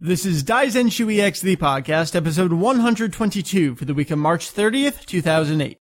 This is Daizen EX, the podcast, episode 122 for the week of March 30th, 2008.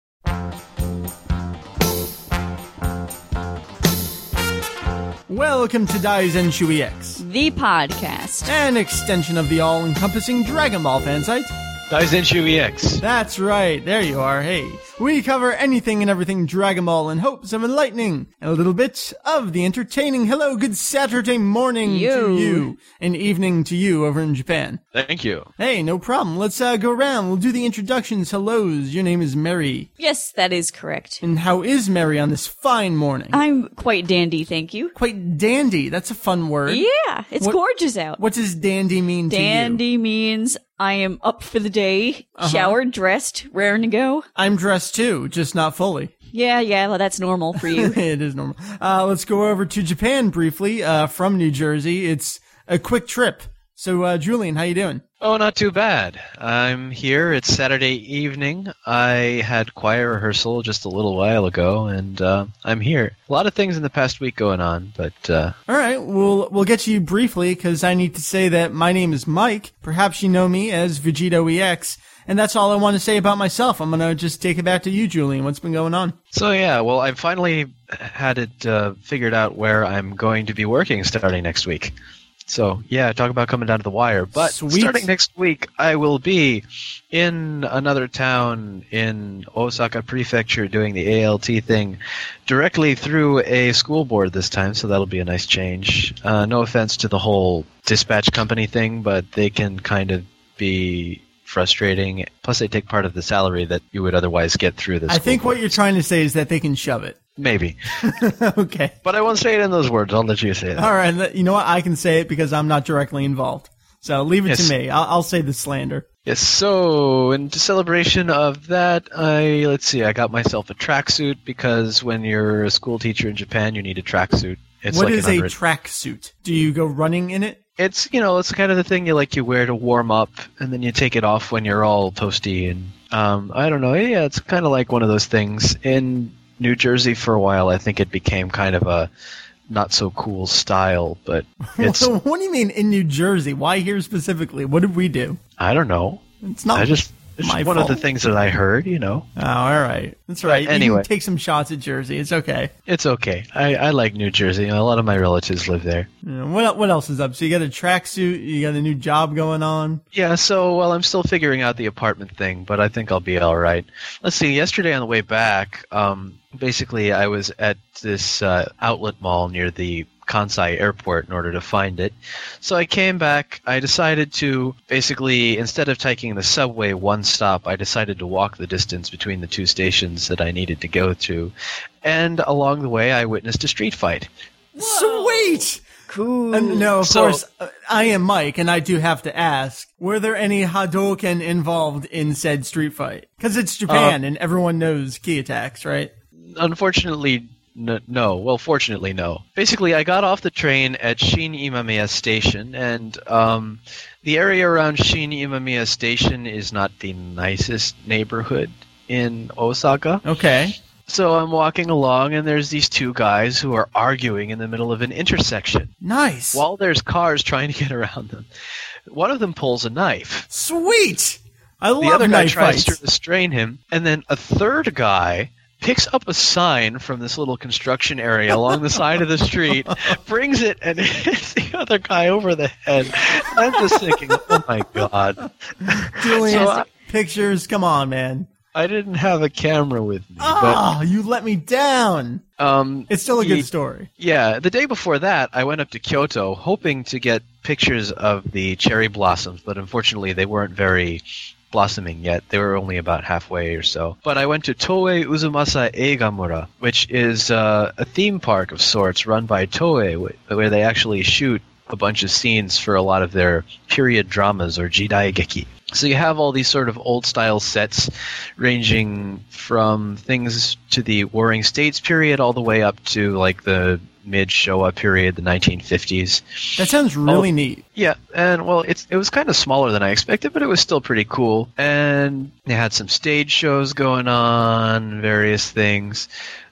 Welcome to Daizen EX, The podcast. an extension of the all-encompassing Dragon Ball fan site. Daizenshuu EX. That's right, there you are, hey. We cover anything and everything Dragon Ball in hopes of enlightening and a little bit of the entertaining. Hello, good Saturday morning to You. you, and evening to you over in Japan. Thank you. Hey, no problem. Let's uh, go around. We'll do the introductions. Hellos. Your name is Meri. Yes, that is correct. And how is Meri on this fine morning? I'm quite dandy, thank you. Quite dandy. That's a fun word. Yeah, it's What- gorgeous out. What does dandy mean to you? Dandy means I am up for the day, Uh-huh. showered, dressed, raring to go. I'm dressed too, just not fully. Yeah, yeah, well, that's normal for you. it is normal. Uh, let's go over to Japan briefly. Uh, from New Jersey, it's a quick trip. So, uh, Julian, how you doing? Oh, not too bad. I'm here. It's Saturday evening. I had choir rehearsal just a little while ago, and uh, I'm here. A lot of things in the past week going on, but uh, All right, we'll we'll get to you briefly because I need to say that my name is Mike. Perhaps you know me as Vegetto EX, and that's all I want to say about myself. I'm gonna just take it back to you, Julian. What's been going on? so yeah. Well, I finally had it uh, figured out where I'm going to be working starting next week. So yeah, talk about coming down to the wire. But Sweet. starting next week, I will be in another town in Osaka Prefecture doing the ALT thing directly through a school board this time. So that'll be a nice change. Uh, no offense to the whole dispatch company thing, but they can kind of be frustrating. Plus, they take part of the salary that you would otherwise get through this. I think what you're trying to say is that they can shove it. Maybe, okay. but I won't say it in those words. I'll let you say that. All right. You know what? I can say it because I'm not directly involved. So leave it Yes. to me. I'll, I'll say the slander. Yes, so in celebration of that, I let's see, I got myself a tracksuit because when you're a school teacher in Japan, you need a tracksuit. It's What like is a tracksuit? Do you go running in it? it's you know it's kind of the thing you like you wear to warm up, and then you take it off when you're all toasty and um, I don't know. Yeah, it's kind of like one of those things in New Jersey for a while. I think it became kind of a not so cool style, but it's what do you mean in New Jersey? Why here specifically? What did we do? I don't know. It's not I just it's my one of the things that I heard. You know. Oh, all right. That's right. You anyway. take some shots at Jersey. It's okay. It's okay. I, I like New Jersey. A lot of my relatives live there. Yeah, What what else is up? So you got a tracksuit. You got a new job going on. Yeah, so well, I'm still figuring out the apartment thing, but I think I'll be all right. Let's see. Yesterday on the way back, um, basically I was at this uh, outlet mall near the Kansai airport in order to find it. So I came back. I decided to basically instead of taking the subway one stop, I decided to walk the distance between the two stations that I needed to go to. And along the way, I witnessed a street fight. Sweet. Cool. And no, of So- course, uh, I am Mike, and I do have to ask: Were there any Hadouken involved in said street fight? Because it's Uh, Japan, and everyone knows key attacks, right? Unfortunately, n- no. Well, fortunately, no. Basically, I got off the train at Shin Imamiya Station, and um, the area around Shin Imamiya Station is not the nicest neighborhood in Osaka. Okay. So I'm walking along, and there's these two guys who are arguing in the middle of an intersection Nice. while there's cars trying to get around them. One of them pulls a knife. Sweet. I The love other guy knife tries fights. to restrain him, and then a third guy picks up a sign from this little construction area along the side of the street, brings it, and hits the other guy over the head. And I'm just thinking, oh my god, Doing So pictures. Come on, man. I didn't have a camera with me. Oh, you let me down. Um, It's still a Ye- good story. yeah, the day before that, I went up to Kyoto hoping to get pictures of the cherry blossoms, but unfortunately, they weren't very blossoming yet. They were only about halfway or so. But I went to Toei Uzumasa Eigamura, which is uh, a theme park of sorts run by Toei, where they actually shoot a bunch of scenes for a lot of their period dramas or jidaigeki. So you have all these sort of old style sets ranging from things to the Warring States period all the way up to like the mid Showa period, the 1950s. That sounds really neat. Yeah, and well, it's it was kind of smaller than I expected, but it was still pretty cool. And they had some stage shows going on, various things.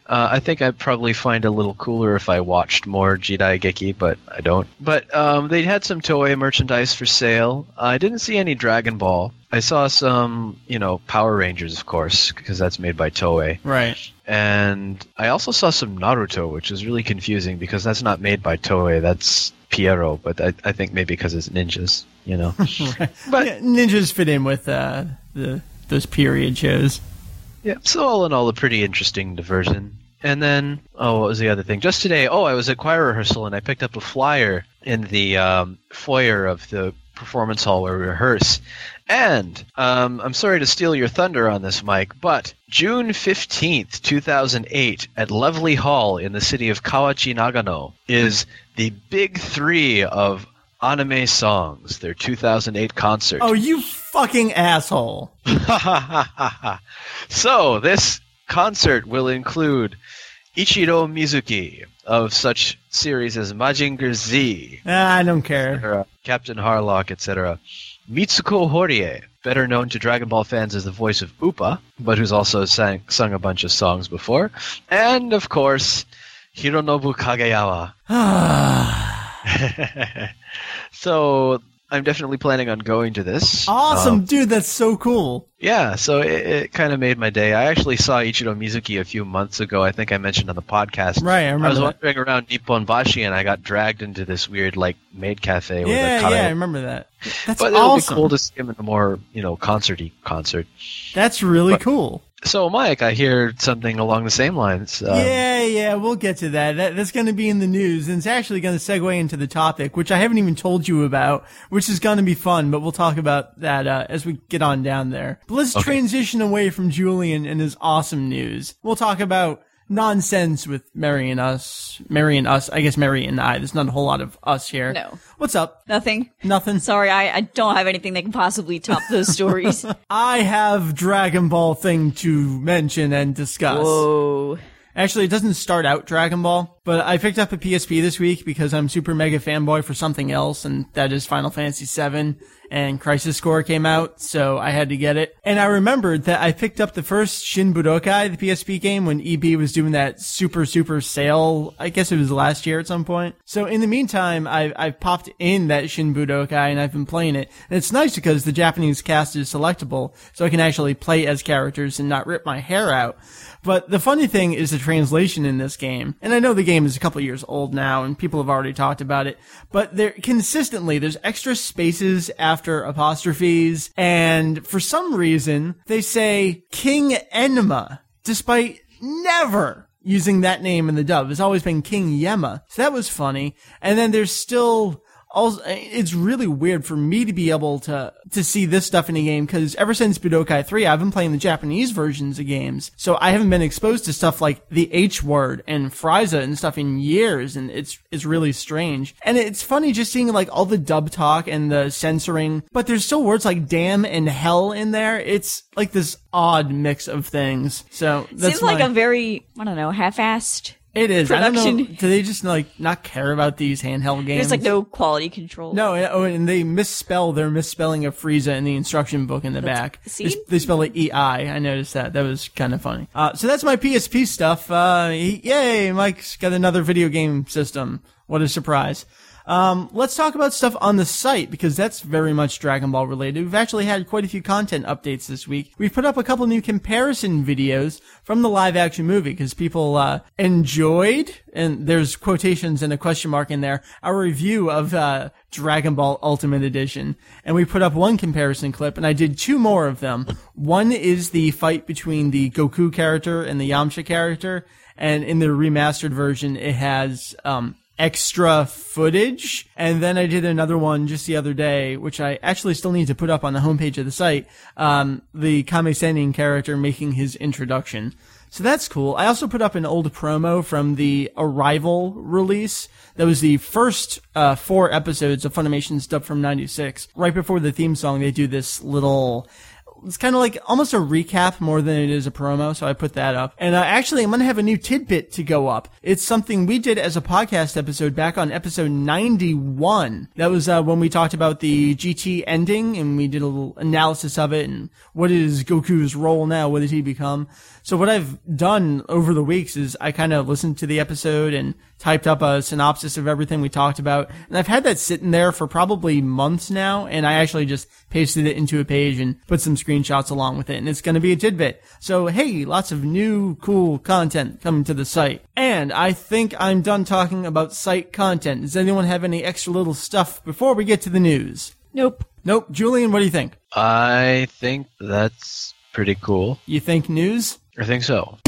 Uh, I think I'd probably find a little cooler if I watched more Jidai Geki, but I don't. But um, they had some Toei merchandise for sale. I didn't see any Dragon Ball. I saw some, you know, Power Rangers, of course, because that's made by Toei. Right. And I also saw some Naruto, which was really confusing because that's not made by Toei. That's Piero, but I, I think maybe because it's ninjas, you know. But yeah, ninjas fit in with uh, the those period shows. Yeah, so all in all, a pretty interesting diversion. And then, oh, what was the other thing? Just today, oh, I was at choir rehearsal and I picked up a flyer in the um, foyer of the performance hall where we rehearse. And um, I'm sorry to steal your thunder on this, Mike, but June 15th, 2008, at Lovely Hall in the city of Kawachinagano, is the big three of anime songs, their 2008 concert. Oh, you fucking asshole! so this concert will include Ichiro Mizuki of such series as Mazinger Z, Ah, I don't care. Captain Harlock, etc. Mitsuko Horie, better known to Dragon Ball fans as the voice of Upa, but who's also sang, sung a bunch of songs before. And, of course, Hironobu Kageyama. so, I'm definitely planning on going to this. Awesome, Um, dude. That's so cool. yeah, so it, it kind of made my day. I actually saw Ichiro Mizuki a few months ago. I think I mentioned on the podcast. Right, I remember. I was that. wandering around Nippon Bashi and I got dragged into this weird like maid cafe with Yeah, a yeah, I remember that. That's But it'll awesome. be cool to see him in a more, you know, concerty concert. That's really But- cool. So, Mike, I hear something along the same lines. Um, yeah, yeah, we'll get to that. that that's going to be in the news, and it's actually going to segue into the topic, which I haven't even told you about, which is going to be fun. But we'll talk about that uh, as we get on down there. But let's Okay. transition away from Julian and his awesome news. We'll talk about nonsense with Meri and us, Meri and us. I guess Meri and I. There's not a whole lot of us here. No. What's up? Nothing. Nothing. Sorry, I, I don't have anything that can possibly top those stories. I have Dragon Ball thing to mention and discuss. Whoa. Actually, it doesn't start out Dragon Ball, but I picked up a PSP this week because I'm super mega fanboy for something else, and that is Final Fantasy VII. And Crisis Core came out, so I had to get it. And I remembered that I picked up the first Shin Budokai, the PSP game, when EB was doing that super super sale. I guess it was last year at some point. So in the meantime, I I popped in that Shin Budokai and I've been playing it. And it's nice because the Japanese cast is selectable, so I can actually play as characters and not rip my hair out. But the funny thing is the translation in this game. And I know the game is a couple years old now and people have already talked about it, but there consistently there's extra spaces after apostrophes and for some reason they say King Enma despite never using that name in the dub. It's always been King Yemma. So that was funny. And then there's still also, it's really weird for me to be able to to see this stuff in a game because ever since Budokai 3, I've been playing the Japanese versions of games, so I haven't been exposed to stuff like the H word and Frieza and stuff in years, and it's it's really strange. And it's funny just seeing like all the dub talk and the censoring, but there's still words like damn and hell in there. It's like this odd mix of things. So that's Seems like my- a very, I don't know, half-assed. It is. I don't know. Do they just like not care about these handheld games? There's like no quality control. No, and- oh, and they misspell their misspelling of Frieza in the instruction book in the back. see? They, they spell it E I. I noticed that. That was kind of funny. Uh, so that's my PSP stuff. Uh, yay, Mike's got another video game system. What a surprise. Um, let's talk about stuff on the site because that's very much Dragon Ball related. We've actually had quite a few content updates this week. We've put up a couple new comparison videos from the live action movie because people uh, enjoyed, and there's quotations and a question mark in there, our review of uh, Dragon Ball Ultimate Edition. And we put up one comparison clip, and I did two more of them. One is the fight between the Goku character and the Yamcha character, and in the remastered version, it has um, extra footage. And then I did another one just the other day, which I actually still need to put up on the homepage of the site. Um, the Kame Sennin character making his introduction. So that's cool. I also put up an old promo from the Arrival release. That was the first uh, four episodes of Funimation's dub from '96. Right before the theme song, they do this little it's kind of like almost a recap more than it is a promo. So I put that up. And uh, actually, I'm going to have a new tidbit to go up. It's something we did as a podcast episode back on episode 91. That was uh, when we talked about the GT ending and we did a little analysis of it and what is Goku's role now? What did he become? So what I've done over the weeks is I kind of listened to the episode and typed up a synopsis of everything we talked about. And I've had that sitting there for probably months now. And I actually just pasted it into a page and put some screenshots along with it. And it's going to be a tidbit. So hey, lots of new cool content coming to the site. And I think I'm done talking about site content. Does anyone have any extra little stuff before we get to the news? Nope. Nope. Julian, what do you think? I think that's pretty cool. You think news? I think so.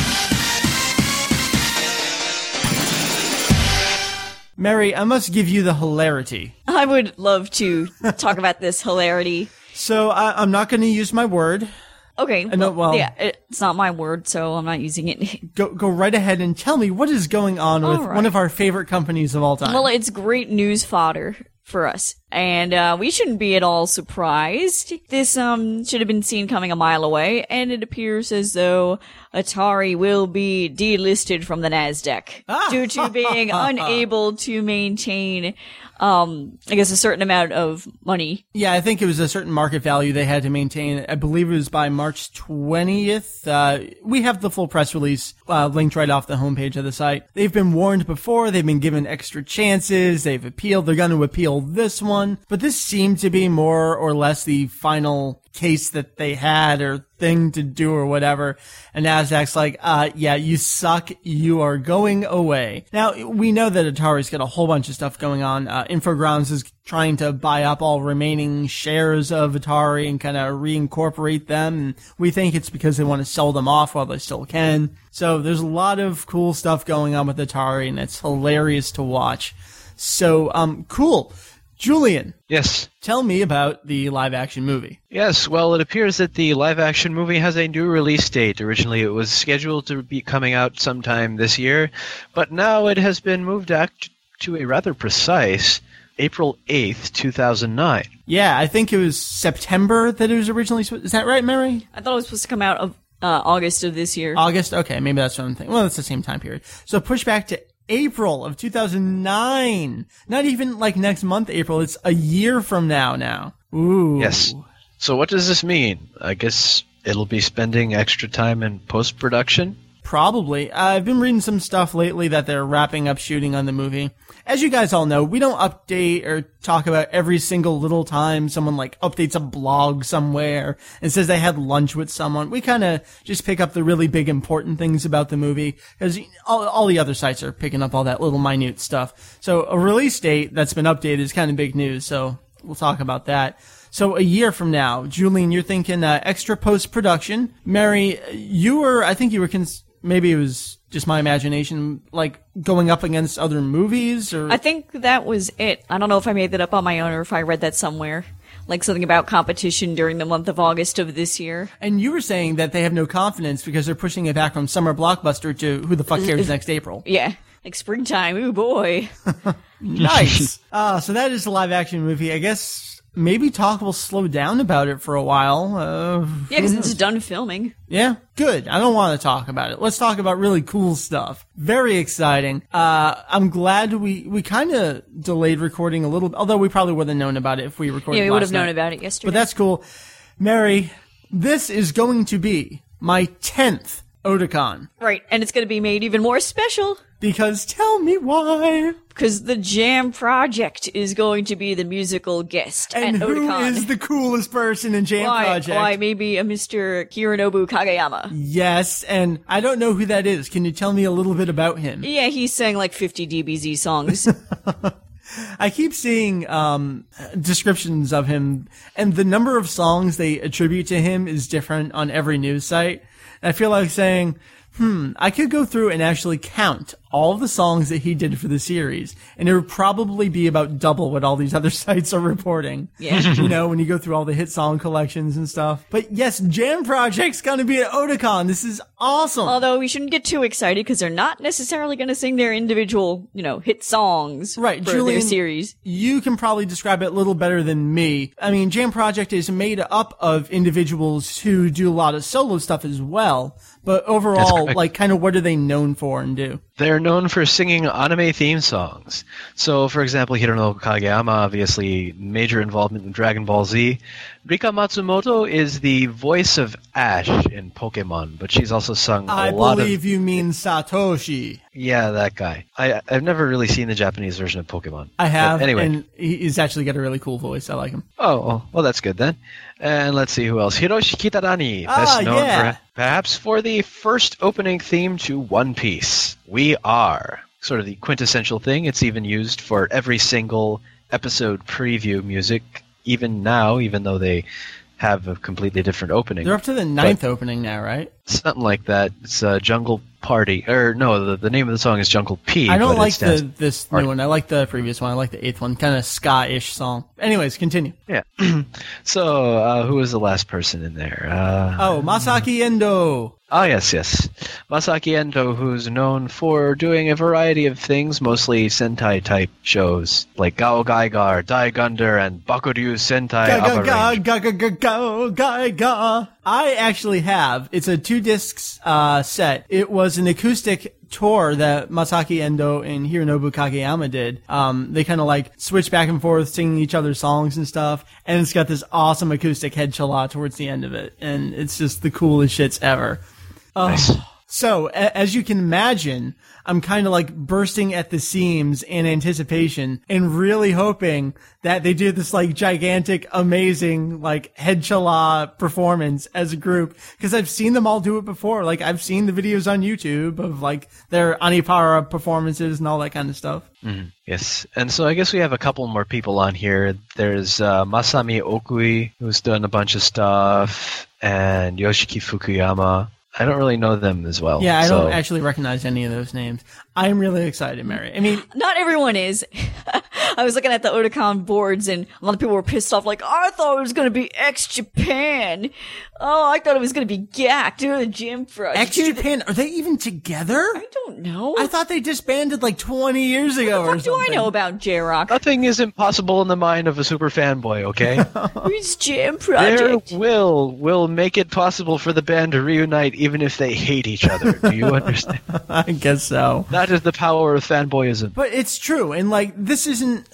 Meri, I must give you the hilarity. I would love to talk about this hilarity. So I, I'm not going to use my word. Okay. know- well- yeah, it's not my word, so I'm not using it. Go go right ahead and tell me what is going on with right. one of our favorite companies of all time. Well, it's great news fodder for us. And uh, we shouldn't be at all surprised. This um should have been seen coming a mile away, and it appears as though Atari will be delisted from the Nasdaq Ah. due to being unable to maintain um I guess a certain amount of money. yeah, I think it was a certain market value they had to maintain. I believe it was by March 20th. Uh, we have the full press release uh, linked right off the homepage of the site. They've been warned before. They've been given extra chances. They've appealed. They're going to appeal this one. But this seemed to be more or less the final case that they had or thing to do or whatever. And Nasdaq's like, uh, yeah, you suck. You are going away. Now, we know that Atari's got a whole bunch of stuff going on. Uh, Infogrames is trying to buy up all remaining shares of Atari and kind of reincorporate them. And we think it's because they want to sell them off while they still can. So there's a lot of cool stuff going on with Atari and it's hilarious to watch. So, um, cool. Julian, Yes. tell me about the live action movie. Yes, well, it appears that the live action movie has a new release date. Originally, it was scheduled to be coming out sometime this year, but now it has been moved out to a rather precise April 8th, 2009. Yeah, I think it was September that it was originally. supposed- Is that right, Meri? I thought it was supposed to come out of uh, August of this year. August. Okay, maybe that's what I'm thinking. Well, it's the same time period. So push back to April of 2009. Not even like next month, April. It's a year from now. Now. Ooh. Yes. So, what does this mean? I guess it'll be spending extra time in post production? Probably. I've been reading some stuff lately that they're wrapping up shooting on the movie. As you guys all know, we don't update or talk about every single little time someone like updates a blog somewhere and says they had lunch with someone. We kind of just pick up the really big important things about the movie because all, all the other sites are picking up all that little minute stuff. So a release date that's been updated is kind of big news. So we'll talk about that. So a year from now, Julian, you're thinking uh, extra post production. Meri, you were, I think you were, cons- maybe it was just my imagination, like going up against other movies or. I think that was it. I don't know if I made that up on my own or if I read that somewhere. Like something about competition during the month of August of this year. and you were saying that they have no confidence because they're pushing it back from summer blockbuster to who the fuck cares next April. Yeah. Like springtime. Ooh boy. Nice. uh, so that is a live action movie. I guess maybe talk will slow down about it for a while. Uh, Yeah, because it's done filming. Yeah, good. I don't want to talk about it. Let's talk about really cool stuff. Very exciting. Uh, I'm glad we, we kind of delayed recording a little, although we probably would have known about it if we recorded Yeah, we would have known about it yesterday. But that's cool. Meri, this is going to be my 10th Otakon. right. And it's going to be made even more special Because tell me why. because the Jam Project is going to be the musical guest And at who Otakon. is the coolest person in Jam why, Project? why maybe a Mr. Hironobu Kageyama. Yes, and I don't know who that is. Can you tell me a little bit about him? Yeah, he sang like 50 DBZ songs. I keep seeing um, descriptions of him, and the number of songs they attribute to him is different on every news site. I feel like saying, hmm, I could go through and actually count all of the songs that he did for the series, and it would probably be about double what all these other sites are reporting. Yeah. you know, when you go through all the hit song collections and stuff. But yes, Jam Project's gonna be at Otakon. This is awesome. Although we shouldn't get too excited because they're not necessarily going to sing their individual, you know, hit songs Right, for Julian- their series. you can probably describe it a little better than me. I mean, Jam Project is made up of individuals who do a lot of solo stuff as well. But overall, like, kind of what are they known for and do? They're known for singing anime theme songs. So, for example, Hirono Kageyama, obviously major involvement in Dragon Ball Z. Rika Matsumoto is the voice of Ash in Pokemon, but she's also sung a I lot of. I believe you mean Satoshi. yeah, that guy. I I've never really seen the Japanese version of Pokemon. I have, But anyway, and he's actually got a really cool voice. I like him. Oh, well, that's good then. And let's see who else. Hiroshi Kitadani, Ah, best known yeah. for, perhaps for the first opening theme to One Piece. We are sort of the quintessential thing. It's even used for every single episode preview music, even now, even though they have a completely different opening. They're up to the ninth opening now, right? Something like that. It's uh, Jungle Party, or no, the, the name of the song is Jungle P. I don't like the this Party. new one. I like the previous one. I like the eighth one. Kind of ska-ish song. Anyways, continue. Yeah. so, uh, who was the last person in there? Uh, Oh, Masaki Endo. Ah, yes, yes. Masaki Endo, who's known for doing a variety of things, mostly Sentai type shows, like Gao Gaigar, Dai Gunder, and Bakuryu Sentai Ga ga Aba ga Range. ga ga ga ga ga ga. I actually have. It's a two discs uh, set. It was an acoustic tour that Masaki Endo and Hironobu Kageyama did. Um, they kind of like switch back and forth, singing each other's songs and stuff. And it's got this awesome acoustic head chala towards the end of it, and it's just the coolest shits ever. Nice. So, a- as you can imagine, I'm kind of like bursting at the seams in anticipation and really hoping that they do this like gigantic, amazing, like head chala performance as a group. Cause I've seen them all do it before. Like, I've seen the videos on YouTube of like their Anipara performances and all that kind of stuff. Yes, and so I guess we have a couple more people on here. There's uh, Masami Okui, who's done a bunch of stuff, and Yoshiki Fukuyama. I don't really know them as well. Yeah, I so- don't actually recognize any of those names. I'm really excited, Meri. I mean, Not everyone is. I was looking at the Otakon boards and a lot of people were pissed off like, I thought it was going to be X Japan. Oh, I thought it was going to be GAC, do the gym project. X Japan, are they even together? I don't know. I thought they disbanded like 20 years ago or what do I know about J-Rock? Nothing is impossible in the mind of a super fanboy, okay? Who's Jam Their will will make it possible for the band to reunite even if they hate each other. Do you understand? I guess so. that is the power of fanboyism. But it's true, and like this isn't.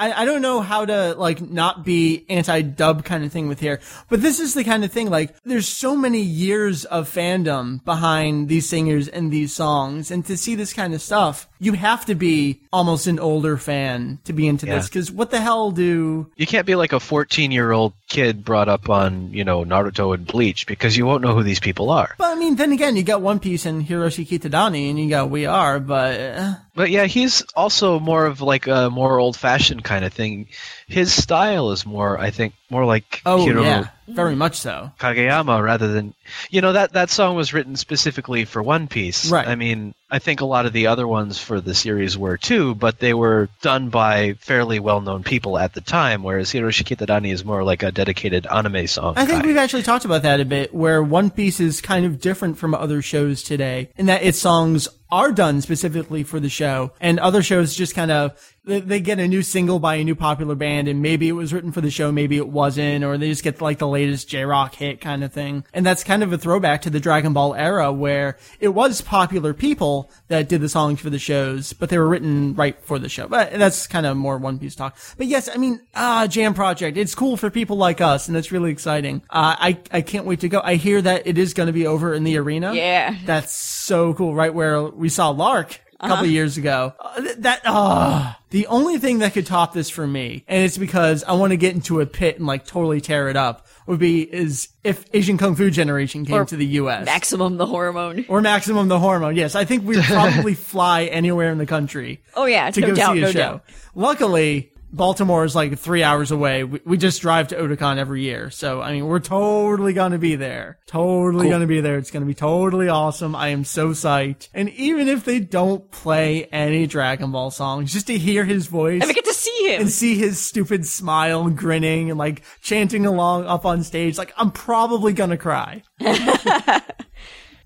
I, I don't know how to like not be anti-dub kind of thing with here, but this is the kind of thing like there's so many years of fandom behind these singers and these songs, and to see this kind of stuff, you have to be almost an older fan to be into this because what the hell do You can't be like a 14 year old kid brought up on, you know, Naruto and Bleach because you won't know who these people are. But I mean, then again, you got One Piece and Hiroshi Kitadani, and you got We Are, but uh, But yeah, he's also more of like a more old fashioned kind of thing. His style is more, I think, more like oh Hiro yeah, very much so. Kageyama rather than, you know, that, that song was written specifically for One Piece. Right. I mean, I think a lot of the other ones for the series were too, but they were done by fairly well known people at the time, whereas Hiroshi Kitadani is more like a dedicated anime song. I think guy. we've actually talked about that a bit, where One Piece is kind of different from other shows today, in that its songs are done specifically for the show, and other shows just kind of they, get a new single by a new popular band, and maybe it was written for the show, maybe it wasn't, or they just get like the latest J Rock hit kind of thing. And that's kind of a throwback to the Dragon Ball era, where it was popular people that did the songs for the shows, but they were written right for the show. But that's kind of more One Piece talk. But yes, I mean, ah, Jam Project, it's cool for people like us, and it's really exciting. Uh, I I can't wait to go. I hear that it is going to be over in the arena. Yeah. That's so cool. Right where we saw L'Arc a couple years ago. Uh, th- that, ah. the only thing that could top this for me, and it's because I want to get into a pit and like totally tear it up, would be is if Asian Kung Fu Generation came Or to the U.S. Maximum the hormone. or Maximum the Hormone. Yes, I think we'd probably fly anywhere in the country Oh yeah, to no go doubt, see a no show. doubt. Luckily, Baltimore is like three hours away. We, we just drive to Otakon every year. So, I mean, we're totally going to be there. Totally Cool. going to be there. It's going to be totally awesome. I am so psyched. And even if they don't play any Dragon Ball songs, just to hear his voice And we get to see him. and see his stupid smile and grinning and like chanting along up on stage, like I'm probably going to cry.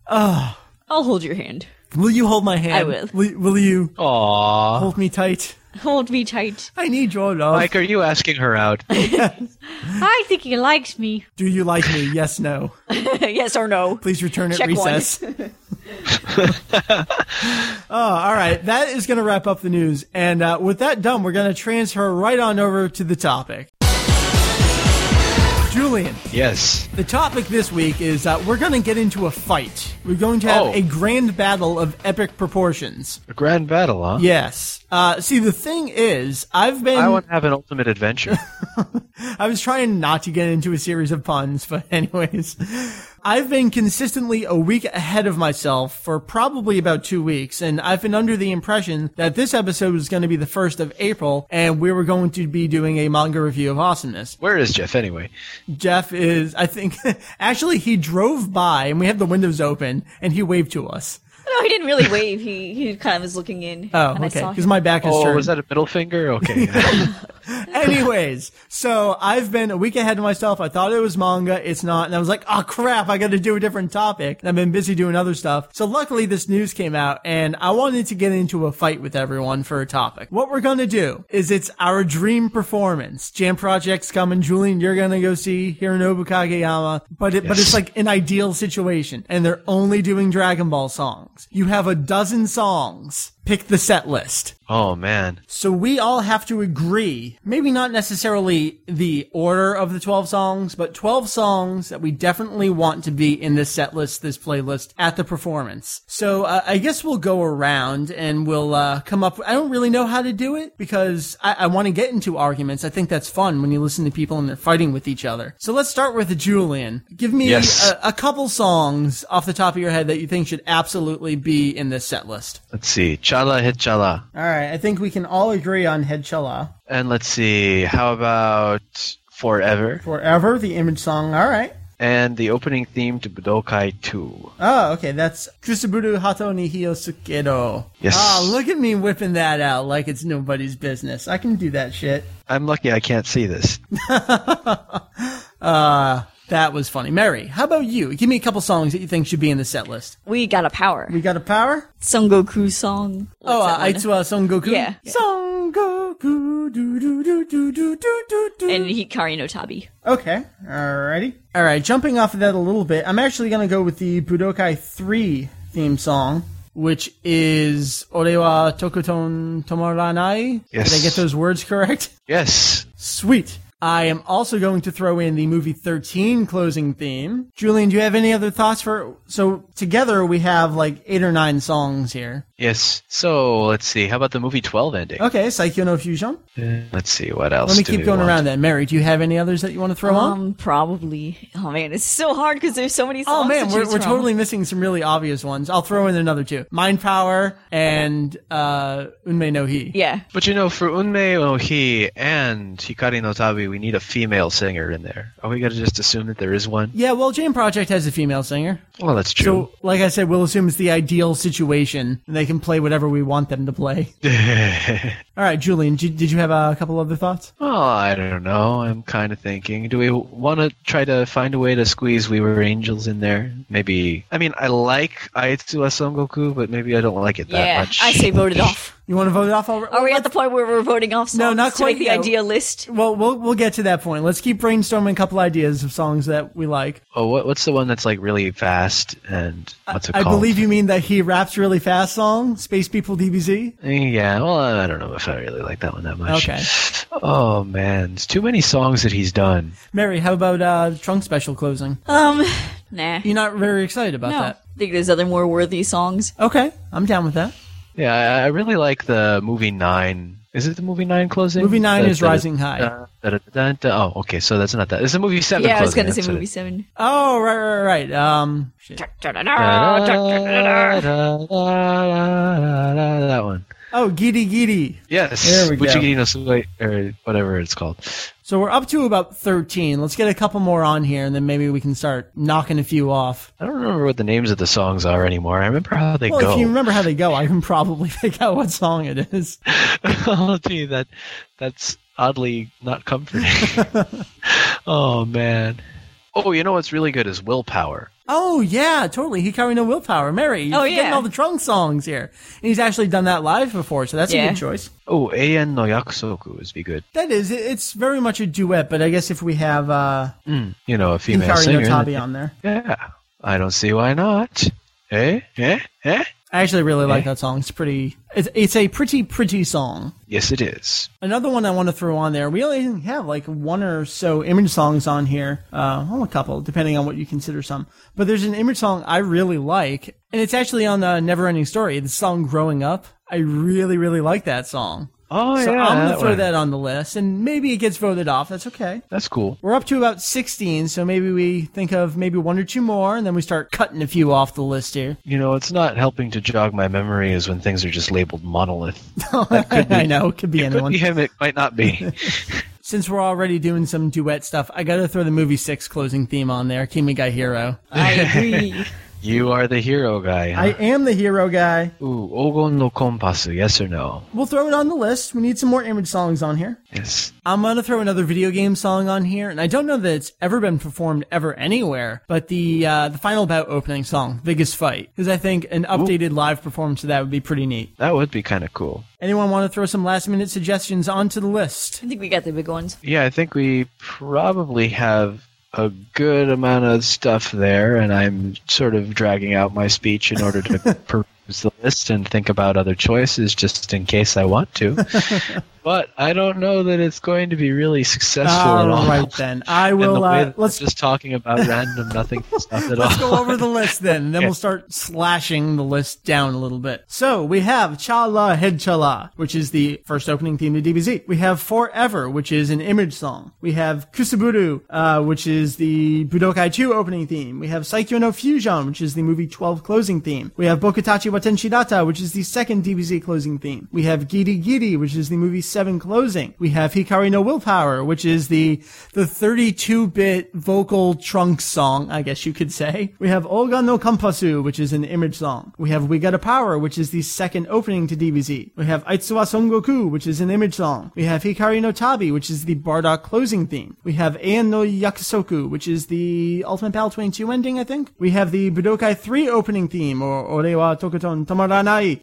oh. I'll hold your hand. Will you hold my hand? I will. Will, will you Aww. hold me tight? Hold me tight. I need your love. Mike, are you asking her out? I think he likes me. Do you like me? Yes, no. yes or no? Please return at Check recess. oh, all right. That is going to wrap up the news. And uh, with that done, we're going to transfer right on over to the topic. Julian, yes. the topic this week is uh, we're going to get into a fight. We're going to have Oh. a grand battle of epic proportions. A grand battle, huh? Yes. Uh, see, the thing is, I've been. I want to have an ultimate adventure. I was trying not to get into a series of puns, but anyways, I've been consistently a week ahead of myself for probably about two weeks, and I've been under the impression that this episode was going to be the first of April, and we were going to be doing a manga review of awesomeness. Where is Jeff anyway? Jeff is, I think, actually he drove by, and we have the windows open, and he waved to us. No, he didn't really wave. He he kind of was looking in. Oh, and okay, because my back is Oh, turned. was that a middle finger? Okay. Anyways, so I've been a week ahead of myself. I thought it was manga. It's not. And I was like, oh crap, I got to do a different topic. And I've been busy doing other stuff. So luckily this news came out and I wanted to get into a fight with everyone for a topic. What we're going to do is it's our dream performance. Jam Project's coming. Julian, you're going to go see Hironobu Kageyama, but it, but it's like an ideal situation and they're only doing Dragon Ball songs. You have a dozen songs. Pick the set list. oh man. So we all have to agree, maybe not necessarily the order of the 12 songs, but 12 songs that we definitely want to be in this set list, this playlist at the performance. So uh, I guess we'll go around and we'll uh, come up. I don't really know how to do it because I, I want to get into arguments. I think that's fun when you listen to people and they're fighting with each other. So let's start with Julian. Give me Yes. a, a couple songs off the top of your head that you think should absolutely be in this set list. Let's see. All right, I think we can all agree on Headchala. And let's see. How about Forever? Forever, the image song. All right. And the opening theme to Budokai 2. Oh, okay. That's Kusuburu Hato ni Hiyosukedo. Yes. Oh, look at me whipping that out like it's nobody's business. I can do that shit. I'm lucky I can't see this. Uh, that was funny. Meri, how about you? Give me a couple songs that you think should be in the set list. we got a power. We got a power? Son Goku song. Oh, What's uh, that? Aitsuwa Son Goku. Yeah. Son Goku. Do, do, do, do, do, do, do, do. and Hikari no Tabi. Okay, alrighty. Alright, jumping off of that a little bit, I'm actually gonna go with the Budokai 3 theme song, which is Orewa Tokuton Tomoranai. Yes. Did I get those words correct? Yes. Sweet. I am also going to throw in the movie 13 closing theme. Julian, do you have any other thoughts for, so together we have like eight or nine songs here. Yes. So let's see. How about the movie 12 ending? Okay, Saikyo no Fusion. Let's see. What else? Let me do keep we going want? around then. Meri, do you have any others that you want to throw on? Um, probably. Oh man, it's so hard because there's so many songs. Oh man, to we're, we're from. totally missing some really obvious ones. I'll throw in another two: Mind Power and uh, Unmei no Hi. Yeah. But you know, for Unmei Ohi and Hikari no Tabi, we need a female singer in there. Are we going to just assume that there is one? Yeah, well, Jam Project has a female singer, Well, that's true. so like I said, we'll assume it's the ideal situation, and they can play whatever we want them to play. All right, Julian, did, did you have a couple other thoughts? oh, I don't know. I'm kind of thinking. Do we want to try to find a way to squeeze We Were Angels in there? Maybe. I mean, I like Aitsuwa Son Goku, but maybe I don't like it that Yeah. much. I say vote it off. You want to vote it off? Already? Are we at the point where we're voting off songs No, not to quite make the yet. idea list? Well, we'll we'll get to that point. Let's keep brainstorming a couple ideas of songs that we like. Oh, what, what's the one that's like really fast and what's it I called? believe you mean that he raps really fast song, Space People DBZ. Eh, yeah, well, I don't know if I really like that one that much. Okay. Oh man, it's too many songs that he's done. Meri, how about uh, Trunk Special closing? Um, nah. You're not very excited about no. that. I think there's other more worthy songs. Okay, I'm down with that. Yeah, I, I really like the movie Nine. Is it the movie Nine closing? Movie nine Da- is da- Rising High. da- da- da- da- da- Oh, okay, so that's not that. It's the movie Seven. yeah, I was gonna say movie it- seven. Oh, right, right, right. Um, That one. Oh, Giri Giri. Yes. There we go. Butchigiri no Sugoi, or whatever it's called. So we're up to about 13. Let's get a couple more on here, and then maybe we can start knocking a few off. I don't remember what the names of the songs are anymore. I remember how they Well, go. if you remember how they go, I can probably pick out what song it is. oh, gee, that that's oddly not comforting. oh man. Oh, you know what's really good is Willpower. Oh yeah, totally. He Hikari no Willpower. Meri, you're Oh, getting all the Trunk songs here. And he's actually done that live before, so that's a good choice. Oh, Eien no Yakusoku is be good. That is, it's very much a duet, but I guess if we have uh, Mm, you know, a female Hikari no singer. Tabi on there. Yeah, I don't see why not. Eh? Eh? Eh? I actually really like that song. It's pretty. It's, it's a pretty pretty song. Yes, it is. Another one I want to throw on there. We only have like one or so image songs on here. Uh, well, a couple, depending on what you consider some. But there's an image song I really like, and it's actually on the Never Ending Story. The song "Growing Up." I really, really like that song. Oh so yeah, I'm gonna that throw one. that on the list, and maybe it gets voted off. That's okay. That's cool. We're up to about 16, so maybe we think of maybe one or two more, and then we start cutting a few off the list here. You know, it's not helping to jog my memory is when things are just labeled monolith. That I know it could be It could anyone. be him. It might not be. Since we're already doing some duet stuff, I gotta throw the movie six closing theme on there. Kimi Gai Hero. I agree. You are the hero guy. Huh? I am the hero guy. Ooh, Ogon no Kompasu. Yes or no? We'll throw it on the list. We need some more image songs on here. Yes. I'm gonna throw another video game song on here, and I don't know that it's ever been performed ever anywhere, but the uh, the final bout opening song, "Biggest Fight," because I think an updated live performance of that would be pretty neat. That would be kind of cool. Anyone want to throw some last minute suggestions onto the list? I think we got the big ones. Yeah, I think we probably have a good amount of stuff there, and I'm sort of dragging out my speech in order to the list and think about other choices just in case I want to. but I don't know that it's going to be really successful at all. All right then, I In the will. Uh, let's just talking about random nothing stuff at Let's all. go over the list then, and then we'll start slashing the list down a little bit. So we have Chala Head Cha La, which is the first opening theme to DBZ. We have Forever, which is an image song. We have Kusuburu, uh, which is the Budokai 2 opening theme. We have Saikyo no Fusion, which is the movie 12 closing theme. We have Bokutachi wa Tenshidata, which is the second DBZ closing theme. We have Giri Giri, which is the movie 7 closing. We have Hikari no Willpower, which is the the 32-bit vocal trunk song, I guess you could say. We have Ogon no Kompasu, which is an image song. We have We Got a Power, which is the second opening to DBZ. We have Aitsuwa Son Goku, which is an image song. We have Hikari no Tabi, which is the Bardock closing theme. We have Eien no Yakusoku, which is the Ultimate Battle 22 ending, I think. We have the Budokai 3 opening theme, or Ore wa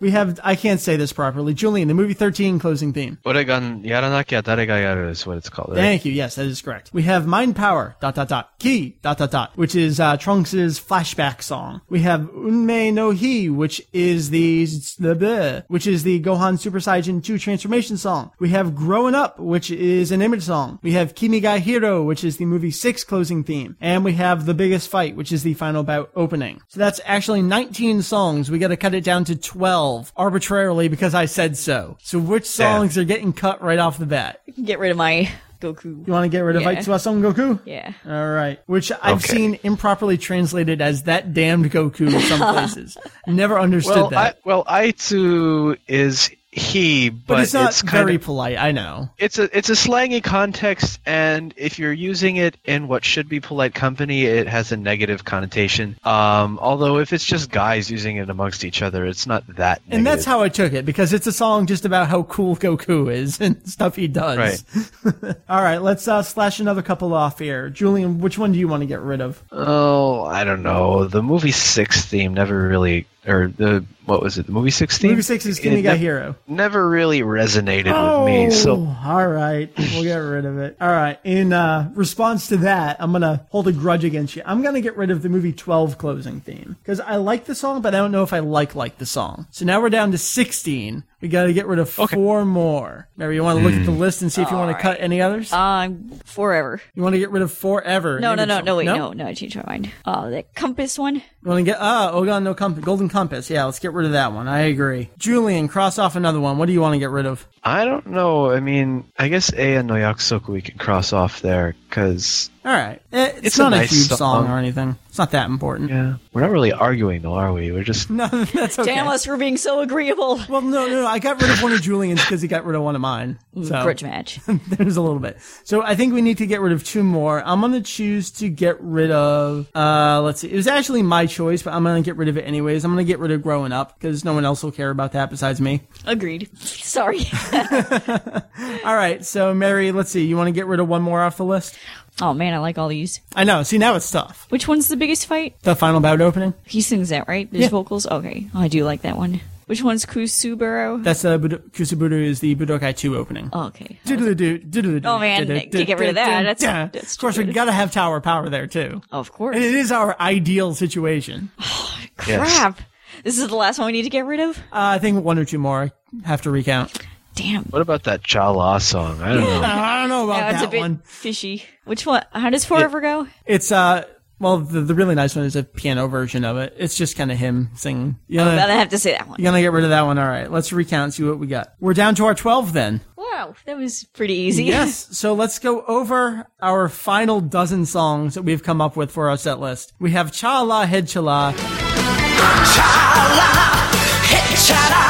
We have, I can't say this properly, Julian, the movie 13 closing theme. Ore ga yaranakya dare ga yaru is what it's called. Right? Thank you. Yes, that is correct. We have Mind Power, dot, dot, dot, Ki, dot, dot, dot, which is, uh, Trunks' flashback song. We have Unmei no Hi, which is the, the, bleh, which is the Gohan Super Saiyan 2 transformation song. We have Growing Up, which is an image song. We have Kimi ga Hero, which is the movie 6 closing theme. And we have The Biggest Fight, which is the final bout opening. So that's actually 19 songs. We gotta cut it down to 12 arbitrarily because I said so. So which songs are getting cut right off the bat? Get rid of my Goku. You want to get rid of Yeah. Aitsuwa Son Goku? Yeah. All right. Which I've Okay. seen improperly translated as that damned Goku in some places. Never understood Well, I, that. well, Aitu is he, but, but, it's not kind very of polite. I know. it's a it's a slangy context, and if you're using it in what should be polite company, it has a negative connotation. Um, although if it's just guys using it amongst each other, it's not that. And that's how I took it because it's a song just about how cool Goku is and stuff he does. Right. All right. Let's uh, slash another couple off here. Julian, which one do you want to get rid of? Oh, I don't know. The movie six theme never really, or the what was it? The movie six theme. Movie six is Kimi It ga ne- Hero. Never really resonated Oh, with me. So all right, we'll get rid of it. All right. In uh, response to that, I'm gonna hold a grudge against you. I'm gonna get rid of the movie 12 closing theme because I like the song, but I don't know if I like like the song. So now we're down to 16. We gotta get rid of four more. Meri, you want to look at the list and see if you want to cut any others? Um, forever. you want to get rid of forever? No, no, no, song. no, wait, no, no, I changed my mind. Uh, the compass one. You want to get ah Ogan no compass, Golden Compass? Yeah, let's get rid of that one. I agree. Julian, cross off another one. What do you want to get rid of? I don't know. I mean, I guess A and no Yakusoku we can cross off there because All right. Eh, It's, It's not a, nice huge song. song. or anything. It's not that important. Yeah, we're not really arguing though, are we? We're just No, that's okay. Damn us for being so agreeable. Well, no, no, no. I got rid of one of Julian's because he got rid of one of mine. So Grudge match. there's a little bit. So I think we need to get rid of two more. I'm gonna choose to get rid of. Uh, let's see. It was actually my choice, but I'm gonna get rid of it anyways. I'm gonna get rid of "Growing Up" because no one else will care about that besides me. Agreed. Sorry. All right. So Meri, let's see. You want to get rid of one more off the list? Oh man, I like all these. I know. See, now it's tough. Which one's the biggest fight? The final bout opening. He sings that, right? There's Yeah. vocals? Okay. Oh, I do like that one. Which one's Kusuburo? That's uh, Bud- Kusuburu is the Budokai 2 opening. Oh, okay. Diddle-doo, diddle-doo, Oh, man, diddle-doo, get rid of that. That's- diddle-doo. that's Of course, we stupid. gotta have tower power there too. Of course. And it is our ideal situation. Crap. This is the last one we need to get rid of? Uh, I think one or two more I have to recount. Damn. What about that Cha La song? I don't know. I don't know about yeah, that a bit one. Fishy. Which one? How does Forever it, go? It's uh. Well, the, the really nice one is a piano version of it. It's just kind of him singing. You gotta, I'm gonna have to say that one. You're gonna get rid of that one. All right, let's recount. See what we got. We're down to our twelve then. Wow, that was pretty easy. Yes. So let's go over our final dozen songs that we've come up with for our set list. We have Cha La Head Cha La. Cha La Head Cha La.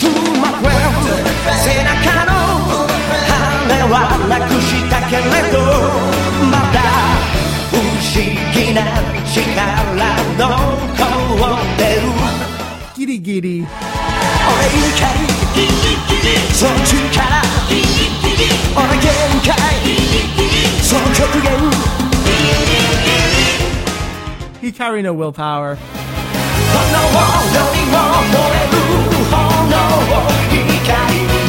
To my friend 背中の羽はなくしたけれどまだ不思議な力残ってる Giri Giri. 俺怒りその力俺限界その極限 Hikari no Willpower. 炎よりも燃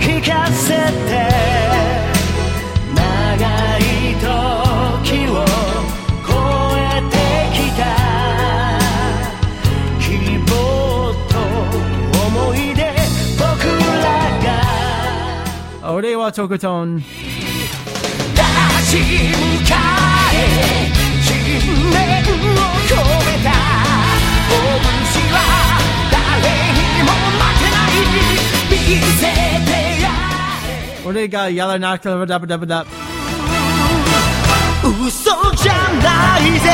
聞かせて長い時を越えてきた希望と思い出僕らが Ore wa Tokoton. 立ち向かえ信念を込めた拳は誰にも負けない見せて俺がやらなくてもダブダブダ嘘じゃないぜ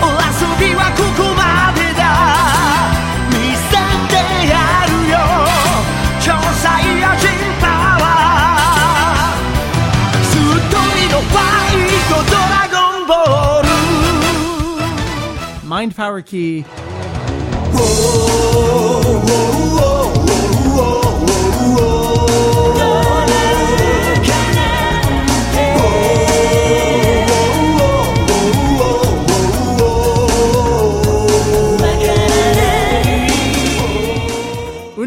お遊びはここまでだ見せてやるよ詳細や人パワーストリーのファイトドラゴンボール Mind Power Ki whoa, whoa, whoa, whoa, whoa, whoa.